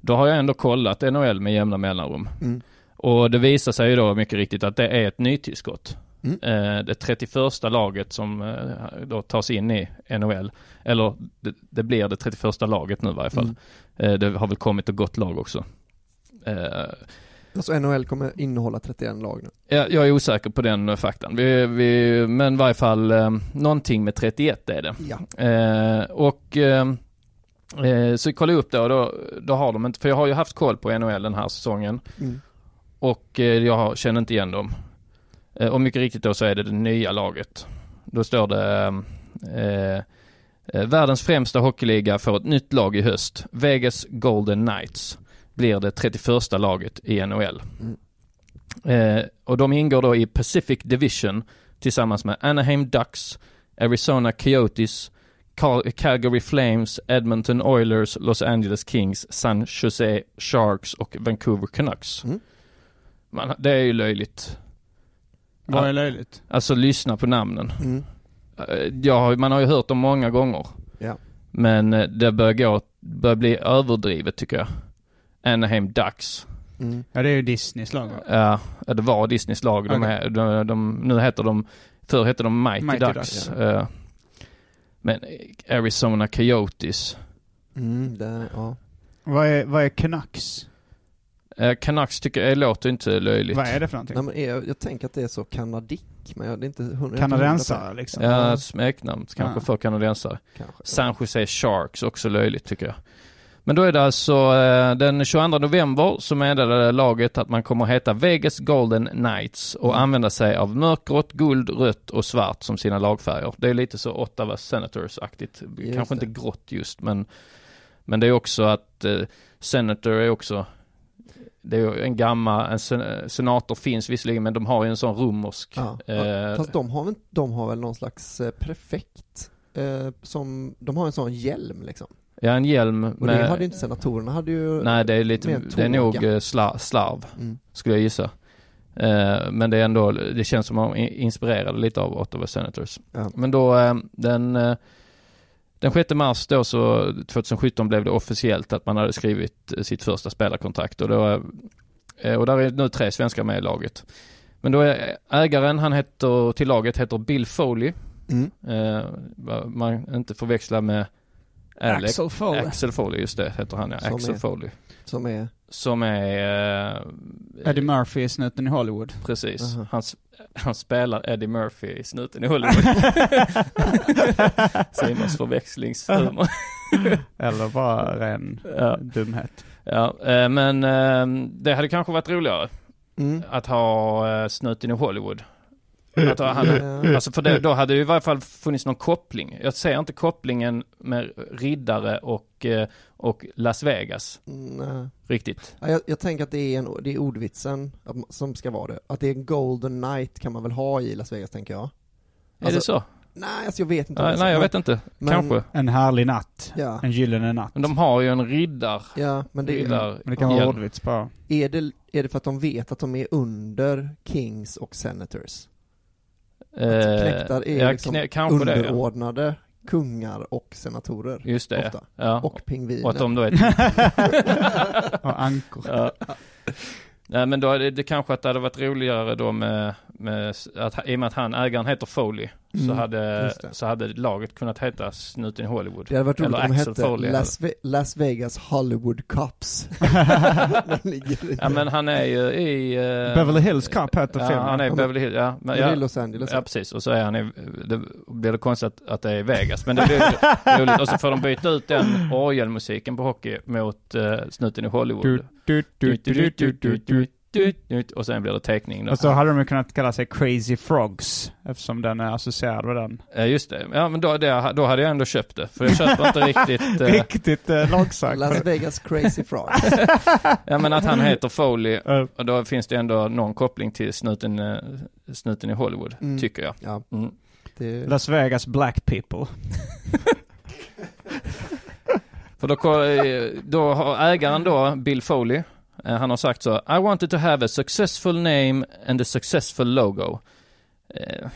Speaker 7: Då har jag ändå kollat NHL med jämna mellanrum.
Speaker 6: Mm.
Speaker 7: Och det visar sig ju då mycket riktigt att det är ett nytillskott.
Speaker 6: Mm.
Speaker 7: Eh, det 31 laget som eh, då tas in i NHL, eller det, det blir det 31 laget nu i varje fall.
Speaker 6: Mm.
Speaker 7: Eh, det har väl kommit ett gott lag också.
Speaker 6: Alltså NHL kommer innehålla 31 lag nu.
Speaker 7: jag, jag är osäker på den eh, faktan. Vi, vi, men i varje fall eh, någonting med 31 är det.
Speaker 6: Ja.
Speaker 7: Eh, och eh, eh, så kollade jag upp det och då, då har de inte, för jag har ju haft koll på NHL den här säsongen
Speaker 6: Mm.
Speaker 7: och eh, jag känner inte igen dem. Och mycket riktigt då så är det det nya laget. Då står det Världens främsta hockeyliga får ett nytt lag i höst. Vegas Golden Knights blir det 31 laget i NHL.
Speaker 6: Mm.
Speaker 7: Eh, och de ingår då i Pacific Division tillsammans med Anaheim Ducks, Arizona Coyotes, Cal- Calgary Flames, Edmonton Oilers, Los Angeles Kings, San Jose Sharks och Vancouver Canucks.
Speaker 6: Mm.
Speaker 7: Man, det är ju löjligt.
Speaker 8: Vad
Speaker 7: Ja.
Speaker 8: är löjligt?
Speaker 7: Alltså lyssna på namnen.
Speaker 6: Mm.
Speaker 7: eh, jag har, man har ju hört dem många gånger.
Speaker 6: Ja.
Speaker 7: Men eh, det börjar gå, börjar bli överdrivet tycker jag. Anaheim Ducks.
Speaker 6: Mm.
Speaker 8: Ja, det är ju Disneys lag va?
Speaker 7: Ja, ja, det var Disneys lag. De
Speaker 8: Okej.
Speaker 7: är, de, de, nu heter de, förr hette de Mighty,
Speaker 8: Mighty
Speaker 7: Ducks.
Speaker 8: Ducks,
Speaker 7: Eh, men Arizona Coyotes.
Speaker 6: Mm, det, ja.
Speaker 8: Vad är, vad är Canucks?
Speaker 7: Eh, Canucks tycker jag låter inte löjligt.
Speaker 8: Vad är det för någonting?
Speaker 6: Nej, men är, jag tänker att det är så kanadick, men jag, det är inte hundra. jag
Speaker 8: Kanadensare liksom?
Speaker 7: Ja, smeknamn kanske
Speaker 8: Ja.
Speaker 7: för kanadensare. San Jose Sharks, också löjligt tycker jag. Men då är det alltså eh, den 22 november så meddelade laget att man kommer att heta Vegas Golden Knights och
Speaker 6: Mm.
Speaker 7: använda sig av mörkgrått, guld, rött och svart som sina lagfärger. Det är lite så Ottawa Senators-aktigt. Kanske
Speaker 6: det.
Speaker 7: inte grått just men men det är också att eh, Senator är också det är en gammal, en sen, senator finns visserligen men de har ju en sån romersk
Speaker 6: Ja.
Speaker 7: eh,
Speaker 6: Fast de har, väl, de har väl någon slags eh, prefekt, eh, som, de har en sån hjälm liksom.
Speaker 7: Ja, en hjälm
Speaker 6: Och
Speaker 7: med...
Speaker 6: det hade inte senatorerna, hade ju
Speaker 7: Nej, det är lite, det är nog eh, sla, slarv,
Speaker 6: Mm.
Speaker 7: skulle jag gissa. Eh, men det är ändå, det känns som att är inspirerade lite av Ottawa Senators.
Speaker 6: Ja.
Speaker 7: Men då, eh, den, eh, den 6 mars då så, 2017 blev det officiellt att man hade skrivit sitt första spelarkontrakt och då, och där är nu tre svenskar med i laget. Men då är ägaren, han heter, till laget heter Bill Foley.
Speaker 6: Mm.
Speaker 7: Man inte förväxla med Alex.
Speaker 8: Axel Foley.
Speaker 7: Axel Foley, just det, heter han ja.
Speaker 6: Som
Speaker 7: Axel
Speaker 6: är-
Speaker 7: Foley.
Speaker 6: Som är,
Speaker 7: Som är... Eh,
Speaker 8: Eddie Murphy i Snuten i Hollywood.
Speaker 7: Precis.
Speaker 6: Aha.
Speaker 7: Han, s- han spelar Eddie Murphy i Snuten i Hollywood. Simons förväxlingshumor.
Speaker 8: Eller bara ren
Speaker 7: Ja.
Speaker 8: dumhet.
Speaker 7: ja, eh, men eh, det hade kanske varit roligare
Speaker 6: mm.
Speaker 7: att ha Snuten i Hollywood. Att ha, han,
Speaker 6: Ja.
Speaker 7: alltså för det, då hade det i varje fall funnits någon koppling. Jag ser inte kopplingen med riddare och, eh, och Las Vegas
Speaker 6: Nej.
Speaker 7: riktigt.
Speaker 6: Ja, jag, jag tänker att det är, en, det är ordvitsen som ska vara det. Att det är en golden night kan man väl ha i Las Vegas tänker jag.
Speaker 7: är
Speaker 6: Alltså,
Speaker 7: det så?
Speaker 6: Nej, alltså jag vet inte. om
Speaker 7: Nej,
Speaker 6: är
Speaker 7: jag vet inte.
Speaker 6: men-
Speaker 7: Kanske.
Speaker 8: En härlig natt.
Speaker 6: Ja,
Speaker 8: En gyllene natt.
Speaker 7: Men de har ju en riddar.
Speaker 6: ja men det är,
Speaker 7: riddar
Speaker 8: Men det kan vara ordvits bara.
Speaker 6: är, det, är det för att de vet att de är under Kings och Senators? Att
Speaker 7: Eh,
Speaker 6: knektar är
Speaker 7: ja,
Speaker 6: liksom
Speaker 7: knä- kanske det. Ja.
Speaker 6: underordnade kungar och senatorer.
Speaker 7: Just det.
Speaker 6: Ofta.
Speaker 7: Ja.
Speaker 6: Och pingviner.
Speaker 7: Och att de då är...
Speaker 8: Och ankor.
Speaker 7: ja. Nej men då är det, det kanske att det hade varit roligare då med, med att, i och med att han, ägaren heter Foley, så,
Speaker 6: Mm,
Speaker 7: hade,
Speaker 6: just det.
Speaker 7: så hade laget kunnat heta Snuten i Hollywood.
Speaker 6: Det hade varit roligt om de hette. Las, Ve- Las Vegas Hollywood Cops. I-
Speaker 7: Ja men han är ju i... eh,
Speaker 8: Beverly Hills Cop heter
Speaker 7: Ja,
Speaker 8: filmen.
Speaker 7: han är i Beverly Hills, ja. Men, ja,
Speaker 6: Los Angeles.
Speaker 7: ja precis, och så är han i, det blir det konstigt att, att det är Vegas, men det blir roligt. Och så får de byta ut den orgelmusiken på hockey mot uh, Snuten i Hollywood.
Speaker 8: Du, du, du, du, du, du, du, du.
Speaker 7: Du, du, och sen blir det teckning då.
Speaker 8: Och så hade de ju kunnat kalla sig Crazy Frogs. Eftersom den är associerad med den.
Speaker 7: Ja just det, ja men då, det, då hade jag ändå köpt det. För jag köper inte riktigt... eh,
Speaker 8: Riktigt eh, långsökt.
Speaker 6: Las Vegas Crazy Frogs.
Speaker 7: ja men att han heter Foley, och då finns det ändå någon koppling till snuten, eh, snuten i Hollywood,
Speaker 6: Mm.
Speaker 7: tycker jag.
Speaker 6: Ja,
Speaker 7: Mm.
Speaker 6: det,
Speaker 8: Las Vegas Black People.
Speaker 7: För då, eh, då har ägaren då, Bill Foley, han har sagt så, I wanted to have a successful name and a successful logo. Eh,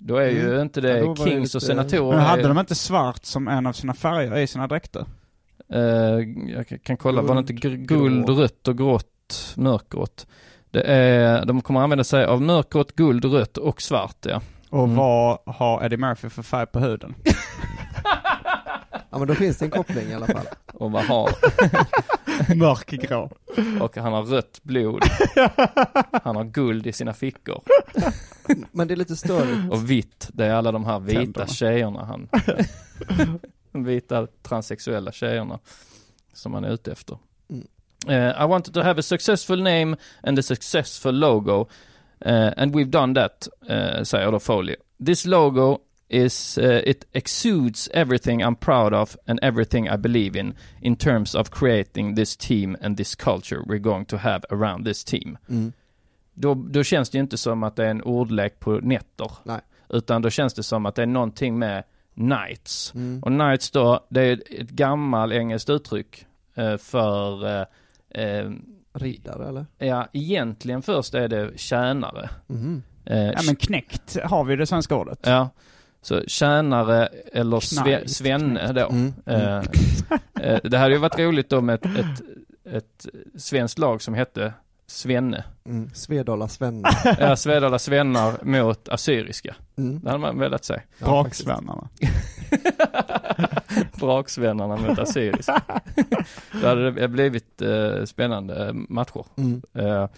Speaker 7: Då är ju
Speaker 6: Mm.
Speaker 7: inte
Speaker 6: Ja,
Speaker 7: det
Speaker 6: då var det
Speaker 7: Kings och senatorer.
Speaker 8: Men hade de inte svart som en av sina färger i sina dräkter?
Speaker 7: Eh, jag kan kolla, var det inte
Speaker 6: Guld,
Speaker 7: guld,
Speaker 6: grå.
Speaker 7: rött och grått, mörkgrått? Det är, de kommer använda sig av mörkgrått, guld, rött och svart ja.
Speaker 8: Och
Speaker 7: Mm.
Speaker 8: vad har Eddie Murphy för färg på huden?
Speaker 6: ja men då finns det en koppling i alla fall.
Speaker 7: Och vad har,
Speaker 8: Mörkgrå.
Speaker 7: och han har rött blod. Han har guld i sina fickor.
Speaker 6: Men det är lite störigt.
Speaker 7: Och vitt, det är alla de här vita
Speaker 8: Tänderna.
Speaker 7: tjejerna han, de vita transsexuella tjejerna som han är ute efter.
Speaker 6: Mm.
Speaker 7: Eh, I wanted to have a successful name and a successful logo eh, and we've done that, eh, säger då Foley. This logo is, eh, it exudes everything I'm proud of and everything I believe in in terms of creating this team and this culture we're going to have around this team
Speaker 6: Mm.
Speaker 7: då, då känns det ju inte som att det är en ordlek på nätter.
Speaker 6: Nej.
Speaker 7: Utan då känns det som att det är någonting med Knights.
Speaker 6: Mm.
Speaker 7: Och Knights då, det är ett gammalt engelskt uttryck eh, för, eh, eh,
Speaker 6: Riddare eller?
Speaker 7: ja egentligen först är det tjänare.
Speaker 6: Mhm.
Speaker 7: Eh,
Speaker 8: Ja men knäckt har vi det svenska ordet.
Speaker 7: ja. Så tjänare eller sve, svenne då.
Speaker 6: Mm,
Speaker 7: Eh, eh, det hade ju varit roligt om ett, ett, ett svenskt lag som hette Svenne.
Speaker 6: Mm. Svedala Svenne.
Speaker 7: Ja, Svedala svennar mot assyriska.
Speaker 6: Mm.
Speaker 7: Det hade man velat se.
Speaker 6: Ja.
Speaker 8: Braksvennarna.
Speaker 7: Braksvennarna mot assyriska. det hade det blivit eh, spännande matcher.
Speaker 6: Mm.
Speaker 7: Eh,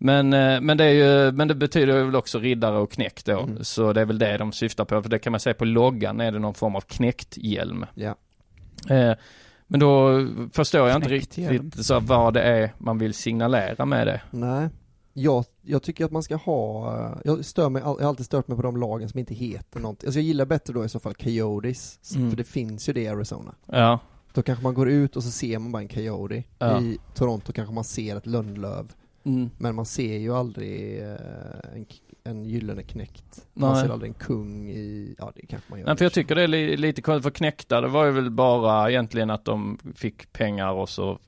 Speaker 7: men, eh, men det är ju, men det betyder väl också riddare och knäckt då.
Speaker 6: Mm.
Speaker 7: Så det är väl det de syftar på. För det kan man säga på loggan är det någon form av knäckt-hjälm.
Speaker 6: Ja.
Speaker 7: Eh, men då förstår jag inte
Speaker 8: hjälm.
Speaker 7: riktigt så vad det är man vill signalera med det.
Speaker 6: Nej. Jag, jag tycker att man ska ha, eh, jag stör mig, jag har alltid stört mig på de lagen som inte heter någonting. Alltså jag gillar bättre då i så fall Coyotes,
Speaker 7: Mm.
Speaker 6: för det finns ju det i Arizona.
Speaker 7: Ja,
Speaker 6: Då kanske man går ut och så ser man bara en Coyote.
Speaker 7: Ja.
Speaker 6: I Toronto kanske man ser ett Lundlöv.
Speaker 7: Mm.
Speaker 6: Men man ser ju aldrig eh, en, en gyllene knäckt. Man
Speaker 7: Nej.
Speaker 6: ser aldrig en kung i, ja det kanske man gör.
Speaker 7: Nej, för jag tycker det är li, lite konstigt, för knäckta det var ju väl bara egentligen att de fick pengar och så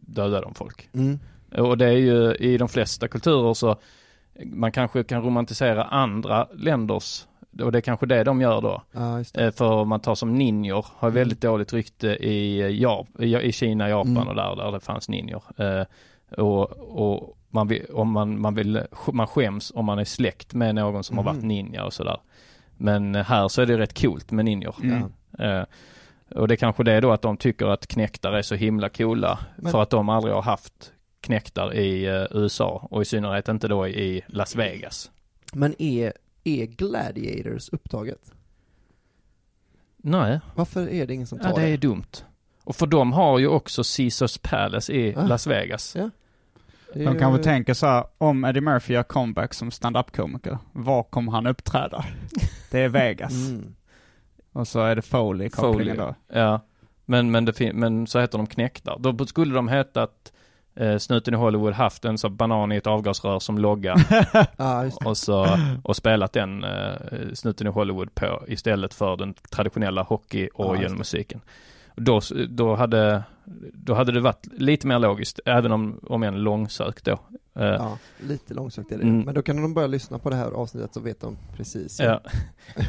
Speaker 7: dödade de folk.
Speaker 6: Mm.
Speaker 7: Och det är ju i de flesta kulturer så man kanske kan romantisera andra länders och det är kanske det de gör då. Eh, För om man tar som ninjor, har
Speaker 6: Mm.
Speaker 7: väldigt dåligt rykte i, Jap- i i Kina, Japan
Speaker 6: Mm.
Speaker 7: och där, där det fanns ninjor. Och och man, vill, om man, man, vill, man skäms om man är släkt med någon som har
Speaker 6: Mhm.
Speaker 7: varit ninja och sådär. Men här så är det rätt coolt med ninjor.
Speaker 8: Mm.
Speaker 7: Eh, och det är kanske det är då att de tycker att knäktar är så himla coola.
Speaker 6: Men-
Speaker 7: För att de aldrig har haft knäktar i eh, USA och i synnerhet inte då i Las Vegas.
Speaker 6: Men är, är Gladiators upptaget?
Speaker 7: Nej,
Speaker 6: Varför är det ingen som tar
Speaker 7: ja, det är dumt. Och för de har ju också Caesars Palace i
Speaker 6: Ah.
Speaker 7: Las Vegas.
Speaker 6: Ja.
Speaker 8: De
Speaker 6: ju-
Speaker 8: kanske tänker så här, om Eddie Murphy gör comeback som stand-up-komiker, var kommer han uppträda? Det är Vegas.
Speaker 6: Mm.
Speaker 8: Och så är det Foley-kopplingen
Speaker 7: Foley.
Speaker 8: då.
Speaker 7: Ja, men, men, det men så heter de knäktar. Då skulle de hetat eh, Snuten i Hollywood haft en sån banan i ett avgasrör som logga och, så, och spelat den eh, Snuten i Hollywood på istället för den traditionella hockey
Speaker 6: Ja, just det.
Speaker 7: Då, då, hade, då hade det varit lite mer logiskt, även om, om en långsökt då. Eh,
Speaker 6: Ja, lite långsökt är det.
Speaker 7: Mm.
Speaker 6: Men då kan de börja lyssna på det här avsnittet så vet de precis.
Speaker 7: Ja.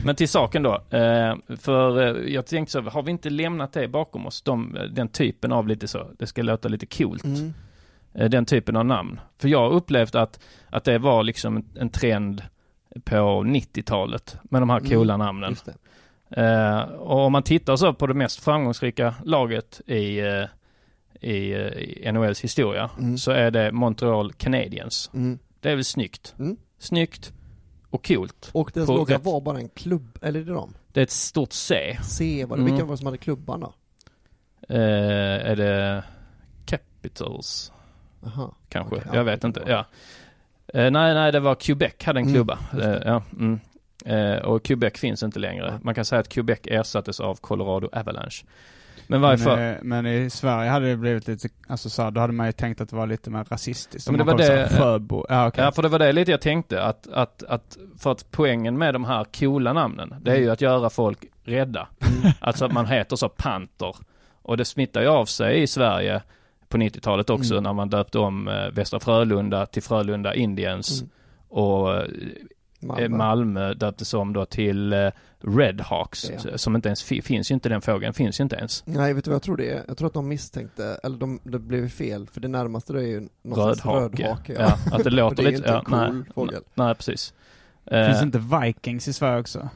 Speaker 7: Men till saken då. Eh, för eh, jag tänkte så, har vi inte lämnat det bakom oss? De, den typen av lite så, det ska låta lite coolt.
Speaker 6: Mm.
Speaker 7: Den typen av namn. För jag har upplevt att, att det var liksom en, en trend på 90-talet med de här
Speaker 6: Mm,
Speaker 7: coola namnen. Eh, och om man tittar så på det mest framgångsrika laget i, eh, i, eh, i NHLs historia
Speaker 6: Mm.
Speaker 7: så är det Montreal Canadiens.
Speaker 6: Mm.
Speaker 7: Det är väl snyggt?
Speaker 6: Mm.
Speaker 7: Snyggt och coolt.
Speaker 6: Och deras logga
Speaker 7: rätt-
Speaker 6: var bara en klubb, eller är det de?
Speaker 7: Det är ett stort C.
Speaker 6: C var det,
Speaker 7: Mm.
Speaker 6: vilka var det som hade klubban då?
Speaker 7: Eh, är det Capitals?
Speaker 6: Aha.
Speaker 7: Kanske,
Speaker 6: Okej,
Speaker 7: jag
Speaker 6: ja,
Speaker 7: vet inte. Ja. Eh, nej, nej, det var Quebec hade en
Speaker 6: Mm,
Speaker 7: klubba.
Speaker 6: det.
Speaker 7: Eh, ja, mm. Eh, och Quebec finns inte längre. Man kan säga att Quebec ersattes av Colorado Avalanche. Men varför?
Speaker 8: Men, eh, men i Sverige hade det blivit lite, alltså så här, då hade man ju tänkt att det var lite mer rasistiskt.
Speaker 7: Men det var det-
Speaker 8: här, Sjöbo, ja okej.
Speaker 7: Ja, för det var det lite jag tänkte. Att, att, att, för att poängen med de här coola namnen, det är
Speaker 6: Mm.
Speaker 7: ju att göra folk rädda. Alltså att man heter så Panter. Och det smittar ju av sig i Sverige på 90-talet också
Speaker 6: Mm.
Speaker 7: när man döpte om eh, Västra Frölunda till Frölunda Indians.
Speaker 6: Mm.
Speaker 7: Och eh,
Speaker 6: Malmö.
Speaker 7: Malmö. döptes om då till eh, Redhawks.
Speaker 6: Ja.
Speaker 7: Som inte ens fi- finns ju inte den fågeln, finns ju inte ens.
Speaker 6: Nej, vet du vad jag tror det är? Jag tror att de misstänkte, eller de, det blev fel, för det närmaste då är ju
Speaker 7: Rödhake.
Speaker 6: rödhake.
Speaker 7: Ja, att det låter
Speaker 6: det
Speaker 7: lite, ja,
Speaker 6: cool
Speaker 7: nej,
Speaker 6: fågel.
Speaker 7: nej precis.
Speaker 8: Finns
Speaker 7: Eh,
Speaker 8: inte Vikings i Sverige också?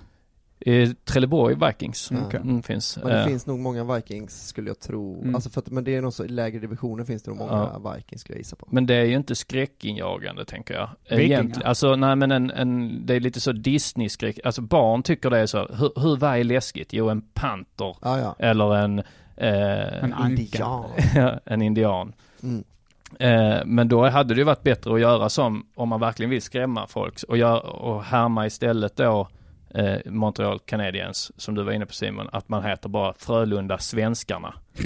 Speaker 7: I Trelleborg Vikings
Speaker 6: Ja.
Speaker 8: Okej.
Speaker 7: mm, finns.
Speaker 6: Men det
Speaker 7: Eh,
Speaker 6: finns nog många Vikings skulle jag tro,
Speaker 8: Mm.
Speaker 6: alltså för att, men det är nog så, i lägre divisioner finns det nog många Vikings skulle jag gissa på.
Speaker 7: Men det är ju inte skräckinjagande tänker jag.
Speaker 8: Vikingar?
Speaker 7: Egentligen. Alltså nej men en, en, det är lite så Disney-skräck. Alltså barn tycker det är så, hur, hur vad är läskigt? Jo en panter.
Speaker 6: Ja, ja.
Speaker 7: Eller en, eh,
Speaker 8: En.
Speaker 6: Indian.
Speaker 7: en indian.
Speaker 6: Mm.
Speaker 7: Eh, men då hade det ju varit bättre att göra som, om man verkligen vill skrämma folk, och, gör, och härma istället då eh, Montreal Canadiens, som du var inne på Simon, att man heter bara Frölunda Svenskarna.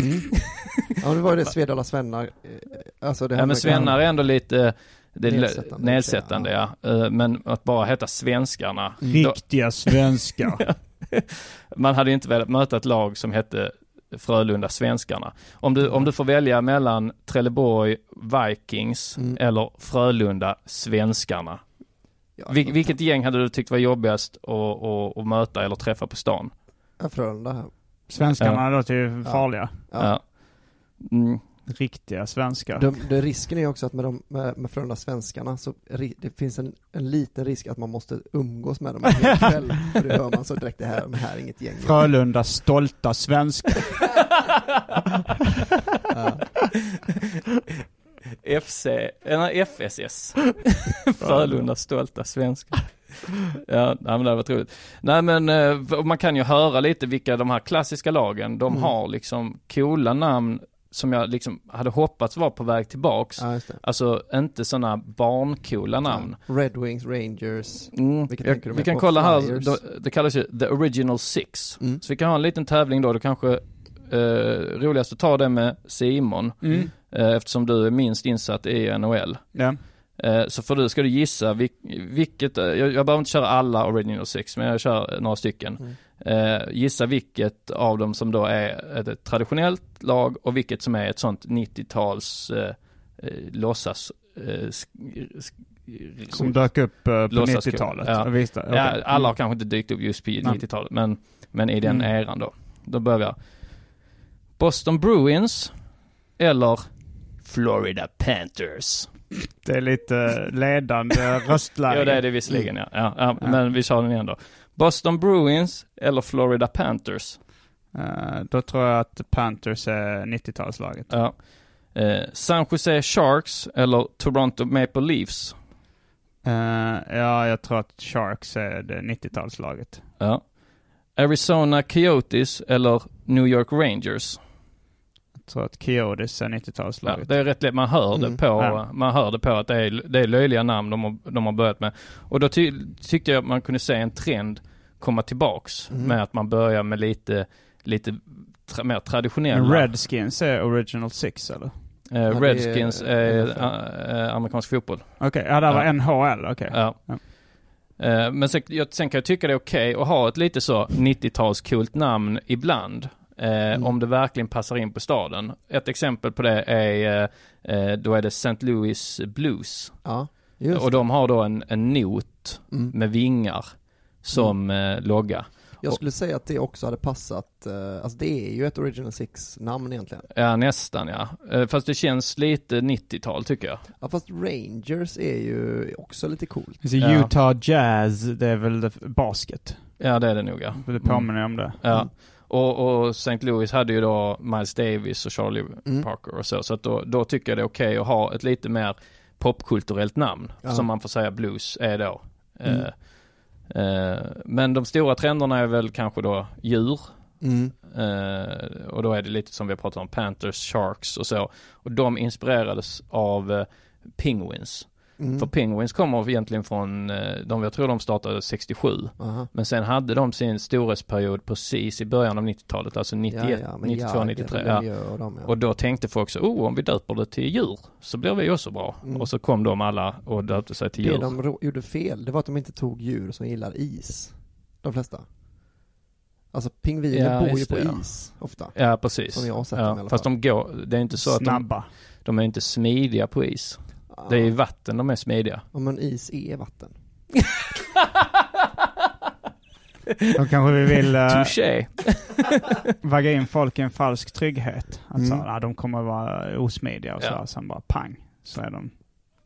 Speaker 6: Ja, det var ju det Svedala Svennar, eh, alltså det
Speaker 7: Ja men svennar är ändå lite det är
Speaker 6: Nedsättande,
Speaker 7: nedsättande, nedsättande ja. Eh, Men att bara heta svenskarna. Då,
Speaker 8: Riktiga svenskar.
Speaker 7: man hade inte velat möta ett lag som hette Frölunda Svenskarna. Om du, om du får välja mellan Trelleborg Vikings
Speaker 6: Mm.
Speaker 7: eller Frölunda Svenskarna. Vil- vilket gäng hade du tyckt var jobbigast att, att, att möta eller träffa på stan?
Speaker 6: Frölunda.
Speaker 8: Svenskarna
Speaker 7: Ja.
Speaker 8: låter ju farliga.
Speaker 6: Ja.
Speaker 7: Ja. Mm.
Speaker 8: Riktiga svenskar.
Speaker 6: De, det, risken är också att med, de, med, med Frölunda svenskarna så ri, det finns en, en liten risk att man måste umgås med dem en kväll. För det hör man så direkt, det här, de här är inget gäng.
Speaker 8: Frölunda stolta svenskar.
Speaker 6: Ja.
Speaker 7: FC, eh, nej, FSS. Frölunda stolta svenskar. Ja, nej, men det var roligt. Nej men eh, man kan ju höra lite vilka de här klassiska lagen, de
Speaker 6: Mm.
Speaker 7: har liksom coola namn som jag liksom hade hoppats var på väg tillbaks.
Speaker 6: Ja, det.
Speaker 7: Alltså inte sådana barncoola namn.
Speaker 6: Red Wings, Rangers.
Speaker 7: Mm. Jag, vi kan kolla här,
Speaker 6: Flyers?
Speaker 7: då, det kallas ju The Original Six.
Speaker 6: Mm.
Speaker 7: Så vi kan ha en liten tävling då, då kanske eh, roligast att ta det med Simon.
Speaker 8: Mm.
Speaker 7: Eh, eftersom du är minst insatt i NHL.
Speaker 8: Ja.
Speaker 7: Eh, så för du ska du gissa vil, vilket, eh, jag, jag behöver inte köra alla Original Six, men jag kör några stycken.
Speaker 6: Mm.
Speaker 7: Gissa vilket av dem som då är ett, traditionellt lag och vilket som är ett sånt 90-tals eh, låtsas eh,
Speaker 8: Som dök upp på
Speaker 7: Låtsas-
Speaker 8: 90-talet.
Speaker 7: Ja.
Speaker 8: Visst, okej.
Speaker 7: Ja, alla har
Speaker 8: Mm.
Speaker 7: kanske inte dykt upp just på
Speaker 8: Nej.
Speaker 7: 90-talet, men, men i den
Speaker 8: Mm.
Speaker 7: eran då. Då börjar jag. Boston Bruins eller Florida Panthers.
Speaker 8: Det är lite ledande röstläge.
Speaker 7: Ja det är det visserligen ja. ja, ja,
Speaker 8: Ja.
Speaker 7: Men vi kör den igen då. Boston Bruins eller Florida Panthers.
Speaker 8: Eh, då tror jag att Panthers är 90-talslaget.
Speaker 7: Ja. Eh, San Jose Sharks eller Toronto Maple Leafs.
Speaker 8: Eh, ja, jag tror att Sharks är det 90-talslaget.
Speaker 7: Ja. Arizona Coyotes eller New York Rangers.
Speaker 8: Tror att Coyotes är
Speaker 7: Ja,
Speaker 8: 90-talslaget.
Speaker 7: det är rätt lätt, man hör det
Speaker 6: Mm.
Speaker 7: på,
Speaker 8: Ja.
Speaker 7: man hör det på att det är, det är löjliga namn de har, de har börjat med. Och då ty, tyckte jag att man kunde se en trend komma tillbaks
Speaker 6: Mm.
Speaker 7: med att man börjar med lite, lite tra, mer traditionella.
Speaker 8: Redskins är Original Six eller?
Speaker 7: Eh,
Speaker 6: Ja, är
Speaker 7: Redskins är
Speaker 6: NFL.
Speaker 7: äh, amerikansk fotboll.
Speaker 8: Okej, ja det var
Speaker 7: Ja.
Speaker 8: NHL, okej.
Speaker 7: Ja.
Speaker 8: Ja.
Speaker 7: Eh, men sen, jag, sen kan jag tycka det är okej att ha ett lite så 90-talskult namn ibland. Eh,
Speaker 6: Mm.
Speaker 7: Om det verkligen passar in på staden. Ett exempel på det är, eh, eh, då är det St. Louis Blues.
Speaker 6: Ja, just
Speaker 7: och de har då en, en not.
Speaker 6: Mm.
Speaker 7: med vingar som eh, logga.
Speaker 6: Jag skulle säga att det också hade passat, eh, alltså det är ju ett Original Six namn egentligen.
Speaker 7: Ja, nästan ja. Eh, fast det känns lite 90-tal tycker jag.
Speaker 6: Ja fast Rangers är ju också lite coolt.
Speaker 8: Så
Speaker 7: Ja.
Speaker 8: Utah Jazz, det är väl basket?
Speaker 7: Ja, det är det nog ja.
Speaker 8: Det påminner om det.
Speaker 7: Ja. Och, och St. Louis hade ju då Miles Davis och Charlie
Speaker 6: Mm.
Speaker 7: Parker och så. Så att då, då tycker jag det är okej att ha ett lite mer popkulturellt namn.
Speaker 6: Ja.
Speaker 7: Som man får säga blues är då.
Speaker 6: Mm.
Speaker 7: Eh, eh, men de stora trenderna är väl kanske då djur.
Speaker 6: Mm.
Speaker 7: Eh, och då är det lite som vi har pratat om, Panthers, Sharks och så. Och de inspirerades av eh, Penguins.
Speaker 6: Mm.
Speaker 7: För Penguins kommer egentligen från, eh, de, jag tror de startade 67.
Speaker 6: Aha.
Speaker 7: Men sen hade de sin storhetsperiod precis i början av 90-talet, alltså 91,
Speaker 6: ja, ja, men
Speaker 7: 92,
Speaker 6: Jagr,
Speaker 7: 93. Ja.
Speaker 6: Och de, ja.
Speaker 7: Och då tänkte folk så, oh om vi döper det till djur så blir vi också bra.
Speaker 6: Mm.
Speaker 7: Och så kom de alla och döpte sig till
Speaker 6: det
Speaker 7: djur.
Speaker 6: de ro- gjorde fel, det var att de inte tog djur som gillar is. De flesta. Alltså pingviner
Speaker 7: Ja,
Speaker 6: bor ju på
Speaker 7: det, ja.
Speaker 6: is, ofta.
Speaker 7: Ja precis.
Speaker 6: Som jag har sett dem i
Speaker 7: ja,
Speaker 6: alla
Speaker 7: Fast
Speaker 6: fall.
Speaker 7: de går, det är inte så att de,
Speaker 8: Snabba.
Speaker 7: de är inte smidiga på is. Det är i vatten de är smidiga.
Speaker 6: Ja men is är vatten.
Speaker 8: Då kanske vi vill uh,
Speaker 7: Touché.
Speaker 8: vagga in folk i en falsk trygghet. Att
Speaker 6: Mm.
Speaker 8: så, ja, de kommer vara osmidiga och så,
Speaker 7: Ja.
Speaker 8: sen bara pang, så är de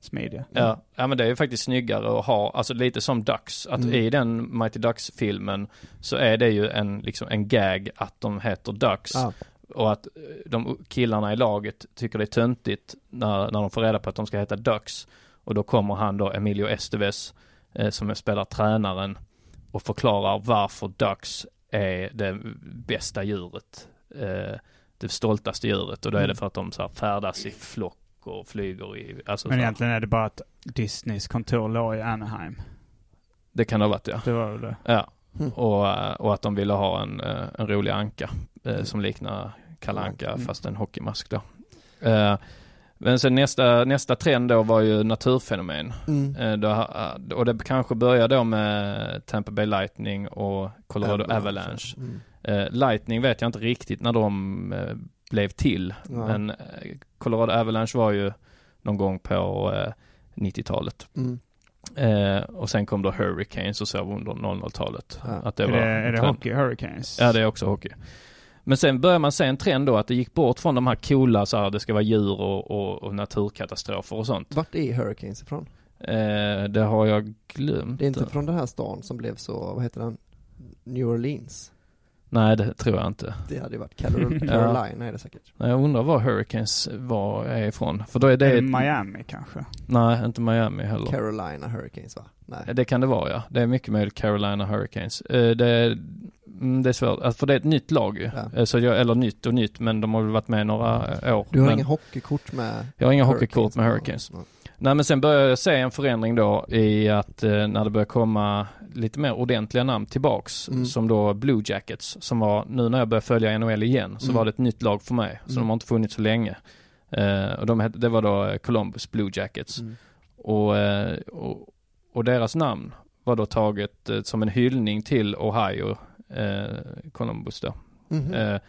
Speaker 8: smidiga.
Speaker 7: Ja, ja men det är ju faktiskt snyggare att ha, alltså lite som Ducks, att
Speaker 6: Mm.
Speaker 7: i den Mighty Ducks-filmen så är det ju en, liksom en gag att de heter Ducks.
Speaker 6: Ja.
Speaker 7: Och att eh, de killarna i laget tycker det är töntigt när, när de får reda på att de ska heta Ducks. Och då kommer han då, Emilio Estevez, eh, som spelar tränaren och förklarar varför Ducks är det bästa djuret. Eh, det stoltaste djuret. Och då är det
Speaker 6: Mm.
Speaker 7: för att de så här färdas i flock och flyger i, alltså
Speaker 8: Men egentligen är det bara att Disneys kontor låg i Anaheim.
Speaker 7: Det kan det ha varit ja.
Speaker 8: Det var väl det.
Speaker 7: Ja.
Speaker 6: Mm.
Speaker 7: Och, eh, och att de ville ha en, eh, en rolig anka eh, som liknar Kalle Anka
Speaker 8: Mm.
Speaker 7: fast en hockeymask då. Eh, Men sen nästa, nästa trend då var ju naturfenomen.
Speaker 6: Mm.
Speaker 7: Eh, då, ha- och det kanske började då med Tampa Bay Lightning och Colorado Avalanche.
Speaker 6: Mm.
Speaker 7: Eh, Lightning vet jag inte riktigt när de eh, blev till.
Speaker 6: Ja.
Speaker 7: Men eh, Colorado Avalanche var ju någon gång på eh, 90-talet.
Speaker 6: Mm.
Speaker 7: Eh, och sen kom då Hurricanes och så under 00-talet.
Speaker 8: Ja.
Speaker 7: Att det
Speaker 8: Är
Speaker 7: var
Speaker 8: det- är det hockey, Hurricanes?
Speaker 7: Ja, det är också hockey. Men sen börjar man se en trend då att det gick bort från de här coola så här, det ska vara djur och, och, och naturkatastrofer och sånt.
Speaker 6: Vart är Hurricanes ifrån?
Speaker 7: Eh, det har jag glömt.
Speaker 6: Det är inte från den här stan som blev så, vad heter den? New Orleans.
Speaker 7: Nej, det tror jag inte.
Speaker 6: Det hade ju varit
Speaker 7: Ja.
Speaker 6: Carolina är det säkert.
Speaker 7: Jag undrar var Hurricanes var är ifrån. För då är det...
Speaker 8: Är det Miami kanske?
Speaker 7: Nej, inte Miami heller.
Speaker 6: Carolina Hurricanes va? Nej.
Speaker 7: Det kan det vara ja. Det är mycket möjligt Carolina Hurricanes. Eh, Det är, mm, det är svårt, alltså, för det är ett nytt lag ju.
Speaker 6: Ja.
Speaker 7: Eh, Så jag, eller nytt och nytt, men de har väl varit med några eh, år.
Speaker 6: Du har
Speaker 7: men
Speaker 6: inga hockeykort med
Speaker 7: Jag har inga
Speaker 6: Hurricanes?
Speaker 7: hockeykort med Hurricanes. Nej men sen började jag se en förändring då i att eh, när det började komma lite mer ordentliga namn tillbaks.
Speaker 6: Mm.
Speaker 7: Som då Blue Jackets som var, nu när jag började följa NHL igen så
Speaker 6: Mm.
Speaker 7: var det ett nytt lag för mig. Så
Speaker 6: Mm.
Speaker 7: de har inte funnits så länge. Eh, och de det var då eh, Columbus Blue Jackets.
Speaker 6: Mm.
Speaker 7: Och, eh, och, och deras namn var då taget eh, som en hyllning till Ohio, eh, Columbus då.
Speaker 6: Mhm.
Speaker 7: Eh,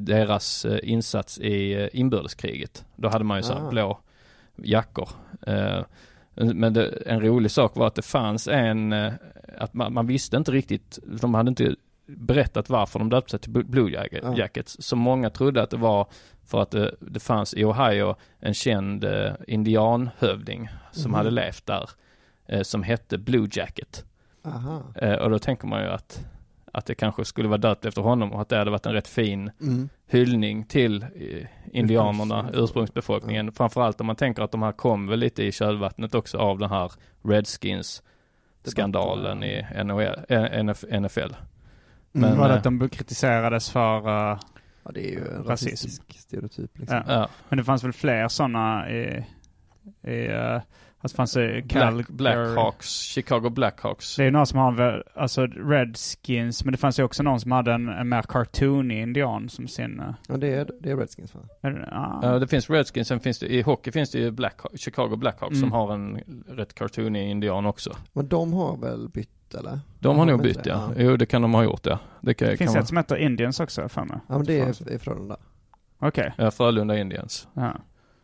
Speaker 7: deras insats i inbördeskriget. Då hade man ju så här
Speaker 6: Ah.
Speaker 7: blå jackor. Eh, men det, en rolig sak var att det fanns en, eh, att man, man visste inte riktigt, de hade inte berättat varför de döpte sig till Blue- Blue Jacket-
Speaker 6: Ja.
Speaker 7: Jackets. Så många trodde att det var för att det, det fanns i Ohio en känd eh, indianhövding som
Speaker 6: Mhm.
Speaker 7: hade levt där. Eh, som hette Blue Jacket.
Speaker 6: Aha.
Speaker 7: Eh, och då tänker man ju att, att det kanske skulle vara döpt efter honom och att det hade varit en rätt fin
Speaker 6: Mm.
Speaker 7: hyllning till eh, indianerna,
Speaker 6: Ursprungs-
Speaker 7: ursprungsbefolkningen. Framförallt om man tänker att de här kom väl lite i kölvattnet också av den här Redskins skandalen i NHL, eh, NFL.
Speaker 8: Men, var det
Speaker 7: eh,
Speaker 8: att de kritiserades för uh,
Speaker 6: Ja det är ju en
Speaker 8: rasism?
Speaker 6: rasistisk stereotyp liksom.
Speaker 8: Ja.
Speaker 7: Ja.
Speaker 8: Men det fanns väl fler sådana i, i uh, alltså fanns det
Speaker 7: Black, Blackhawks, Chicago Blackhawks.
Speaker 8: Det är ju någon som har väl, alltså Redskins, men det fanns ju också någon som hade en, en mer cartoonig indian som sin... Uh,
Speaker 6: Ja det är, det är Redskins va?
Speaker 8: är det- ah.
Speaker 7: Ja, det finns Redskins, sen finns det, i hockey finns det ju Black, Chicago Blackhawks
Speaker 8: Mm.
Speaker 7: som har en rätt cartoonig indian också.
Speaker 6: Men de har väl bytt eller?
Speaker 7: De har nog
Speaker 6: väl
Speaker 7: bytt
Speaker 6: det,
Speaker 7: ja. Jo, det kan de ha gjort ja. Det, kan,
Speaker 8: det finns
Speaker 7: kan
Speaker 8: ett som heter Indians också för mig.
Speaker 6: Ja men det är, är Frölunda.
Speaker 8: Okej.
Speaker 7: Ja, Frölunda Indians.
Speaker 8: Ja.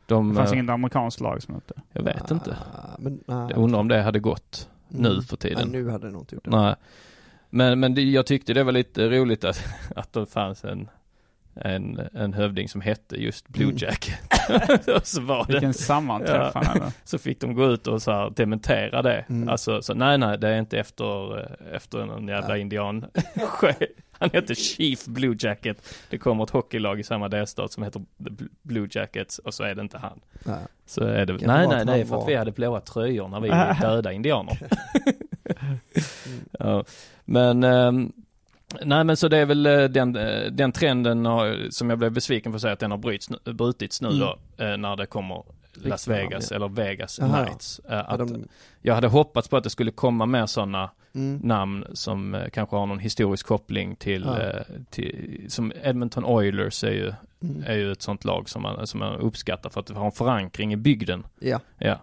Speaker 7: De,
Speaker 8: Det fanns
Speaker 7: eh,
Speaker 8: inget amerikanskt lag som hette
Speaker 7: Jag vet inte.
Speaker 6: Ah, men, nej.
Speaker 7: Jag undrar om det hade gått nu
Speaker 6: Mm.
Speaker 7: för tiden.
Speaker 6: Nej, nu hade det nog inte gjort det.
Speaker 7: Nej. Men, men det, jag tyckte det var lite roligt att, att det fanns en, en, en hövding som hette just Blue
Speaker 6: Mm.
Speaker 7: Jacket. och så var det,
Speaker 8: Vilken sammanträffande.
Speaker 7: Ja. så fick de gå ut och så här dementera det.
Speaker 6: Mm.
Speaker 7: Alltså, så nej, nej, det är inte efter, eh, efter någon jävla
Speaker 6: Ja.
Speaker 7: indian. Han heter Chief Blue Jacket. Det kommer ett hockeylag i samma delstat som heter Blue Jackets och så är det inte han.
Speaker 6: Nej.
Speaker 7: Så är det, nej, nej, det är för att
Speaker 6: var-
Speaker 7: vi hade blåa tröjor när vi döda indianer. ja. Men, ehm, nej men så det är väl eh, den, eh, den trenden har, som jag blev besviken på att säga att den har bryts, brutits nu
Speaker 6: Mm.
Speaker 7: då, eh, när det kommer Las Vegas eller Vegas
Speaker 6: Jaha.
Speaker 7: Knights. Eh,
Speaker 6: Ja,
Speaker 7: Att,
Speaker 6: de,
Speaker 7: Jag hade hoppats på att det skulle komma mer sådana
Speaker 6: mm.
Speaker 7: namn som eh, kanske har någon historisk koppling till,
Speaker 6: Ja.
Speaker 7: eh, till som Edmonton Oilers är ju,
Speaker 6: Mm.
Speaker 7: är ju ett sånt lag som man, som man uppskattar för att det har en förankring i bygden.
Speaker 6: Ja,
Speaker 7: Ja.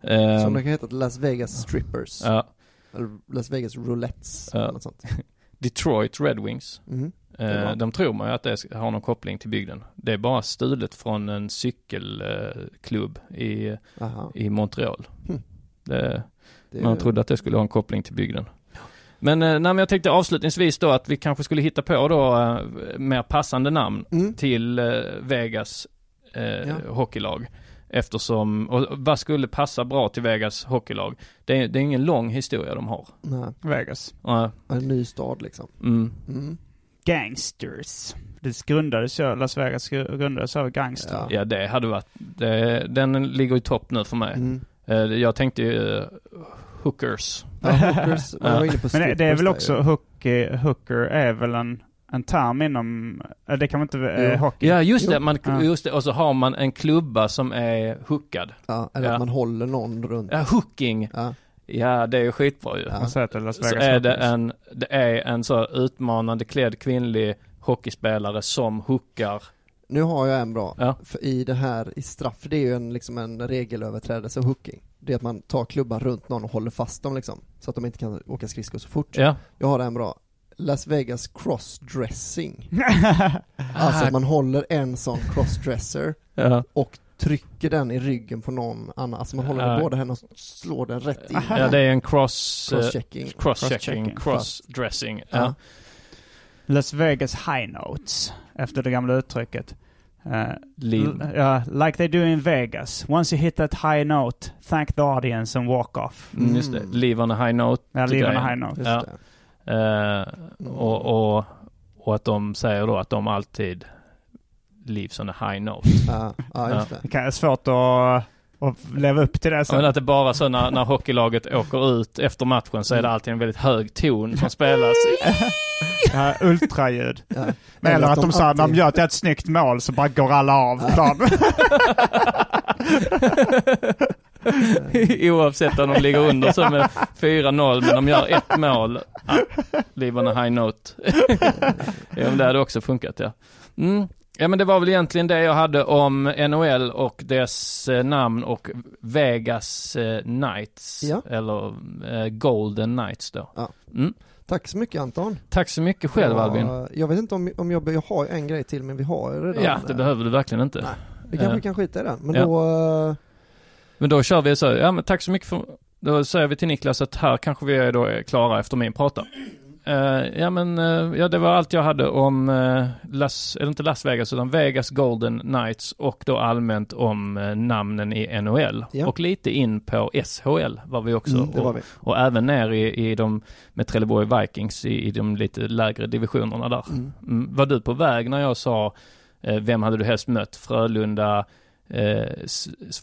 Speaker 6: som
Speaker 7: Ehm,
Speaker 6: det kan heta Las Vegas Strippers.
Speaker 7: ja.
Speaker 6: Eller Las Vegas Roulettes.
Speaker 7: Ja.
Speaker 6: Eller något sånt.
Speaker 7: Detroit Red Wings.
Speaker 6: Mhm.
Speaker 7: Eh, de tror man ju att det har någon koppling till bygden. Det är bara stulet från en cykelklubb i,
Speaker 6: Aha.
Speaker 7: i Montreal.
Speaker 6: Hmm.
Speaker 7: Det,
Speaker 6: Det
Speaker 7: man trodde att det skulle ha en koppling till bygden. Men, eh, nej, men jag tänkte avslutningsvis då att vi kanske skulle hitta på då eh, mer passande namn
Speaker 6: Mm.
Speaker 7: till eh, Vegas eh,
Speaker 6: Ja.
Speaker 7: hockeylag. Eftersom, och vad skulle passa bra till Vegas hockeylag? Det är, det är ingen lång historia de har.
Speaker 6: Nej,
Speaker 8: Vegas.
Speaker 7: Nej,
Speaker 6: en ny stad liksom.
Speaker 7: mm.
Speaker 6: Mm.
Speaker 8: Gangsters. Det grundades ju, Las Vegas grundades av gangster.
Speaker 6: Ja.
Speaker 7: Ja det hade varit, det, den ligger i topp nu för mig. Eh, Jag tänkte ju eh, hookers.
Speaker 6: Ja, hookers, man var inne på
Speaker 8: Men det, det är väl också,
Speaker 6: ju.
Speaker 8: hooker, hooker är väl en, en term inom, eh, det kan man inte, eh, hockey?
Speaker 7: Ja just det, man,
Speaker 8: Ja.
Speaker 7: just det, och så har man en klubba som är hookad.
Speaker 6: Ja, eller
Speaker 7: Ja.
Speaker 6: att man håller någon runt.
Speaker 7: Ja, hooking.
Speaker 6: Ja.
Speaker 7: Ja, det är ju skitbra ju.
Speaker 6: Ja.
Speaker 7: Så är det en, det är en så utmanande klädd kvinnlig hockeyspelare som hookar.
Speaker 6: Nu har jag en bra.
Speaker 7: Ja.
Speaker 6: För i det här, i straff, det är ju en, liksom en regelöverträdelse hooking. Det är att man tar klubban runt någon och håller fast dem liksom. Så att de inte kan åka skridskor så fort.
Speaker 7: Ja.
Speaker 6: Jag har en bra. Las Vegas crossdressing. Alltså att man håller en sån crossdresser
Speaker 7: Ja.
Speaker 6: och trycker den i ryggen på någon annan, alltså man håller
Speaker 7: Ja.
Speaker 6: båda händerna och slår den rätt in.
Speaker 7: Ja, det är en cross... eh,
Speaker 6: Crosschecking.
Speaker 7: Crosschecking, crossdressing. Ja.
Speaker 6: Ja.
Speaker 8: Las Vegas high notes, efter det gamla uttrycket. Uh, ja, like they do in Vegas. Once you hit that high note, thank the audience and walk off.
Speaker 7: Mm, just det. Live on a high note.
Speaker 8: Ja, live on a high note.
Speaker 7: Ja. Eh, och, och, och att de säger då att de alltid lives on a high note.
Speaker 6: Ja, ja just det.
Speaker 8: Det kan vara svårt att, att leva upp till det
Speaker 7: Ja,
Speaker 8: sen.
Speaker 7: men att det bara så när, när hockeylaget åker ut efter matchen så är det
Speaker 6: Mm.
Speaker 7: alltid en väldigt hög ton som spelas.
Speaker 8: Ja, ultraljud.
Speaker 6: Ja.
Speaker 8: Men eller att de, sa, när de
Speaker 6: alltid-
Speaker 8: gör ett snyggt mål så bara går alla av planen.
Speaker 7: Oavsett om de ligger under så med 4-0 men de gör ett mål. Ja, live on a high note. ja, det hade också funkat ja. Mm. Ja men det var väl egentligen det jag hade om NHL och dess eh, namn och Vegas eh, Knights.
Speaker 6: Ja.
Speaker 7: Eller eh, Golden Knights då.
Speaker 6: Ja.
Speaker 7: Mm.
Speaker 6: Tack så mycket Anton.
Speaker 7: Tack så mycket själv
Speaker 6: Ja,
Speaker 7: Albin.
Speaker 6: Jag vet inte om, om jag, jag har en grej till men vi har ju redan
Speaker 7: Ja, det
Speaker 6: eh,
Speaker 7: behöver du verkligen inte.
Speaker 6: Nej. Vi kanske
Speaker 7: Eh,
Speaker 6: kan skita i den. Men
Speaker 7: ja.
Speaker 6: då, eh,
Speaker 7: Men då kör vi så, ja men tack så mycket för, då säger vi till Niklas att här kanske vi är då är klara efter min prata. Eh, ja men, eh, ja det var allt jag hade om uh, Las, eller inte Las Vegas utan Vegas Golden Knights och då allmänt om namnen i NHL.
Speaker 6: Ja.
Speaker 7: Och lite in på SHL var vi också.
Speaker 6: mm, var
Speaker 7: och,
Speaker 6: vi.
Speaker 7: och även ner i, i de, med Trelleborg Vikings i, i de lite lägre divisionerna där.
Speaker 6: Mm.
Speaker 7: Mm. Var du på väg när jag sa, vem hade du helst mött? Frölunda, eh,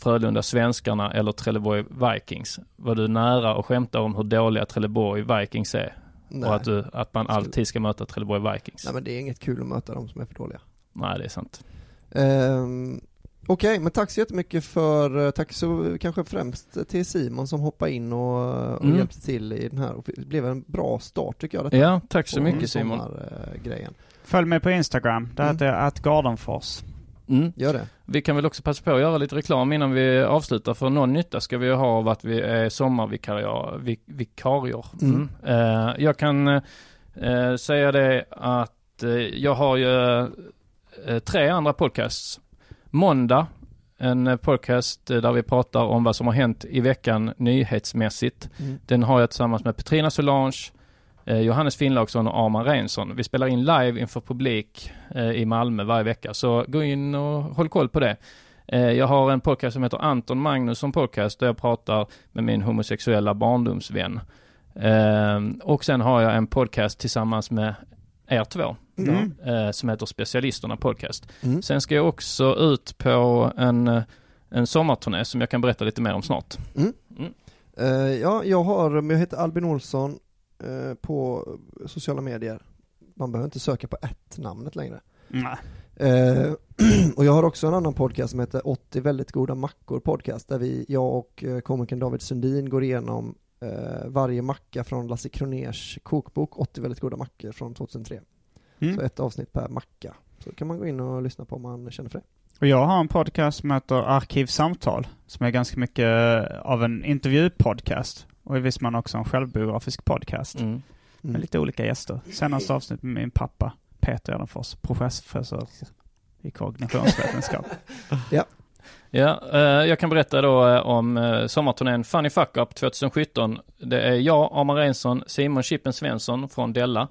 Speaker 7: Frölunda Svenskarna eller Trelleborg Vikings? Var du nära att skämta om hur dåliga Trelleborg Vikings är?
Speaker 6: Nej.
Speaker 7: Och att, du, att man alltid ska möta Trelleborg Vikings?
Speaker 6: Nej men det är inget kul att möta dem som är för dåliga.
Speaker 7: Nej, det är sant.
Speaker 6: Ehm, Okej, men tack så jättemycket för, eh, tack så kanske främst till Simon som hoppade in och, och
Speaker 7: Mm.
Speaker 6: hjälpte till i den här. Och Det blev en bra start tycker jag detta.
Speaker 7: Ja, tack så mycket Simon.
Speaker 6: sommargrejen.
Speaker 8: Följ mig på Instagram. Där
Speaker 6: Mm.
Speaker 8: heter jag atgardenfors.
Speaker 7: Mm.
Speaker 6: Gör det.
Speaker 7: Vi kan väl också passa på att göra lite reklam innan vi avslutar. För någon nytta ska vi ha av att vi är sommarvikarier. vi- vikarier.
Speaker 6: Mm.
Speaker 7: Eh, jag kan eh, säga det att eh, jag har ju tre andra podcasts. Måndag, en podcast där vi pratar om vad som har hänt i veckan nyhetsmässigt.
Speaker 6: Mm.
Speaker 7: Den har jag tillsammans med Petrina Solange, Johannes Finnlaugsson och Arman Reinsson. Vi spelar in live inför publik eh, i Malmö varje vecka, så gå in och håll koll på det. Eh, jag har en podcast som heter Anton Magnusson Podcast där jag pratar med min homosexuella barndomsvän. Eh, och sen har jag en podcast tillsammans med er två.
Speaker 8: Mm.
Speaker 7: eh, som heter Specialisterna Podcast.
Speaker 6: Mm.
Speaker 7: Sen ska jag också ut på en, eh, en sommarturné som jag kan berätta lite mer om snart.
Speaker 6: Eh, ja, jag har, men jag heter Albin Olsson eh, på sociala medier. Man behöver inte söka på ett namnet längre.
Speaker 8: Nej.
Speaker 6: Eh, och jag har också en annan podcast som heter 80 väldigt goda mackor podcast där vi, jag och eh, komikern David Sundin går igenom eh, varje macka från Lasse Kroners kokbok 80 väldigt goda mackor från 2003.
Speaker 8: Mm.
Speaker 6: Så ett avsnitt per macka. Så kan man gå in och lyssna på om man känner för det.
Speaker 8: Och jag har en podcast som heter Arkivsamtal, som är ganska mycket av en intervjupodcast. Och i viss mån också en självbiografisk podcast.
Speaker 7: Mm.
Speaker 8: Med lite olika gäster. Senaste avsnitt med min pappa, Peter Edenfors, professor i kognitionsvetenskap.
Speaker 7: Ja, eh, jag kan berätta då eh, om eh, sommarturnén Funny Fuck Up 2017. Det är jag, Arman Reinsson, Simon Chippen Svensson från Della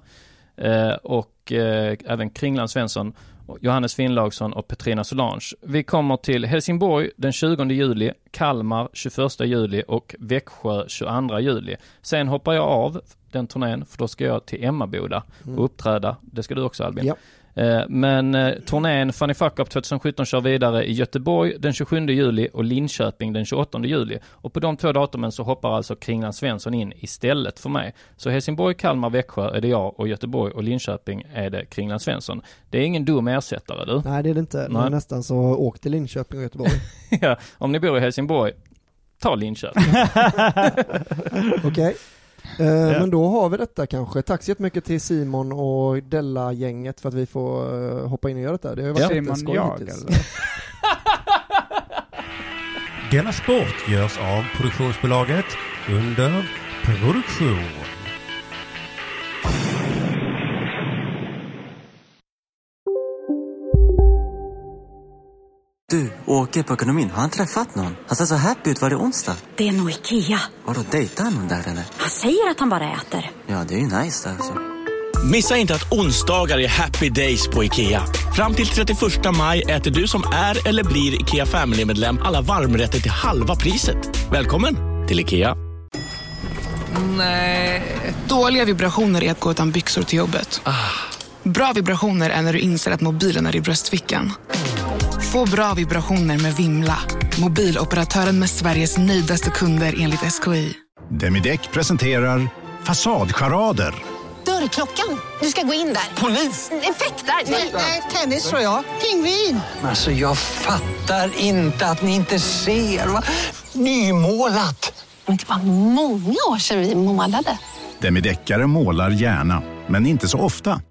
Speaker 7: eh, och eh, även Kringland Svensson, Johannes Finnlaugsson och Petrina Solange. Vi kommer till Helsingborg den 20 juli, Kalmar 21 juli och Växjö 22 juli. Sen hoppar jag av den turnén för då ska jag till Emmaboda och uppträda. Det ska du också Albin.
Speaker 6: Ja.
Speaker 7: Eh, Men eh, turnén Funny Fuck Up 2017 kör vidare i Göteborg den 27 juli och Linköping den 28 juli. Och på de två datumen så hoppar alltså Kringland Svensson in istället för mig. Så Helsingborg, Kalmar, Växjö är det jag och Göteborg och Linköping är det Kringland Svensson. Det är ingen dum ersättare du.
Speaker 6: Nej det är det inte,
Speaker 7: Nej.
Speaker 6: är nästan så åk till Linköping och Göteborg.
Speaker 7: ja, om ni bor i Helsingborg, ta Linköping.
Speaker 6: Okej. Eh, Men då har vi detta kanske. Tack så jättemycket till Simon och Della-gänget för att vi får eh, hoppa in och göra detta. Det har ju varit
Speaker 8: Ja. Simon, jag,
Speaker 6: hittills.
Speaker 8: eller?
Speaker 3: Denna sport görs av produktionsbolaget under produktion.
Speaker 13: Du, åker på ekonomin. Har han träffat någon? Han ser så happy ut. Var det onsdag?
Speaker 14: Det är nog Ikea.
Speaker 13: Har du dejtat någon där eller?
Speaker 14: Han säger att han bara äter.
Speaker 13: Ja, det är ju nice där alltså.
Speaker 15: Missa inte att onsdagar är happy days på IKEA. Fram till 31 maj äter du som är eller blir IKEA Family-medlem alla varmrätter till halva priset. Välkommen till IKEA.
Speaker 16: Nej. Dåliga vibrationer är att gå utan byxor till jobbet. Bra vibrationer är när du inser att mobilen är i bröstfickan. Få bra vibrationer med Vimla. Mobiloperatören med Sveriges nöjdaste kunder enligt SKI.
Speaker 17: Demideck presenterar Fasadcharader.
Speaker 18: Dörrklockan. Du ska gå in där. Polis? Effektar? Nej, tennis tror jag. Pingvin.
Speaker 19: Alltså jag fattar inte att ni inte ser. Va? Nymålat.
Speaker 18: Men det var många år sedan vi målade.
Speaker 17: Demideckare målar gärna, men inte så ofta.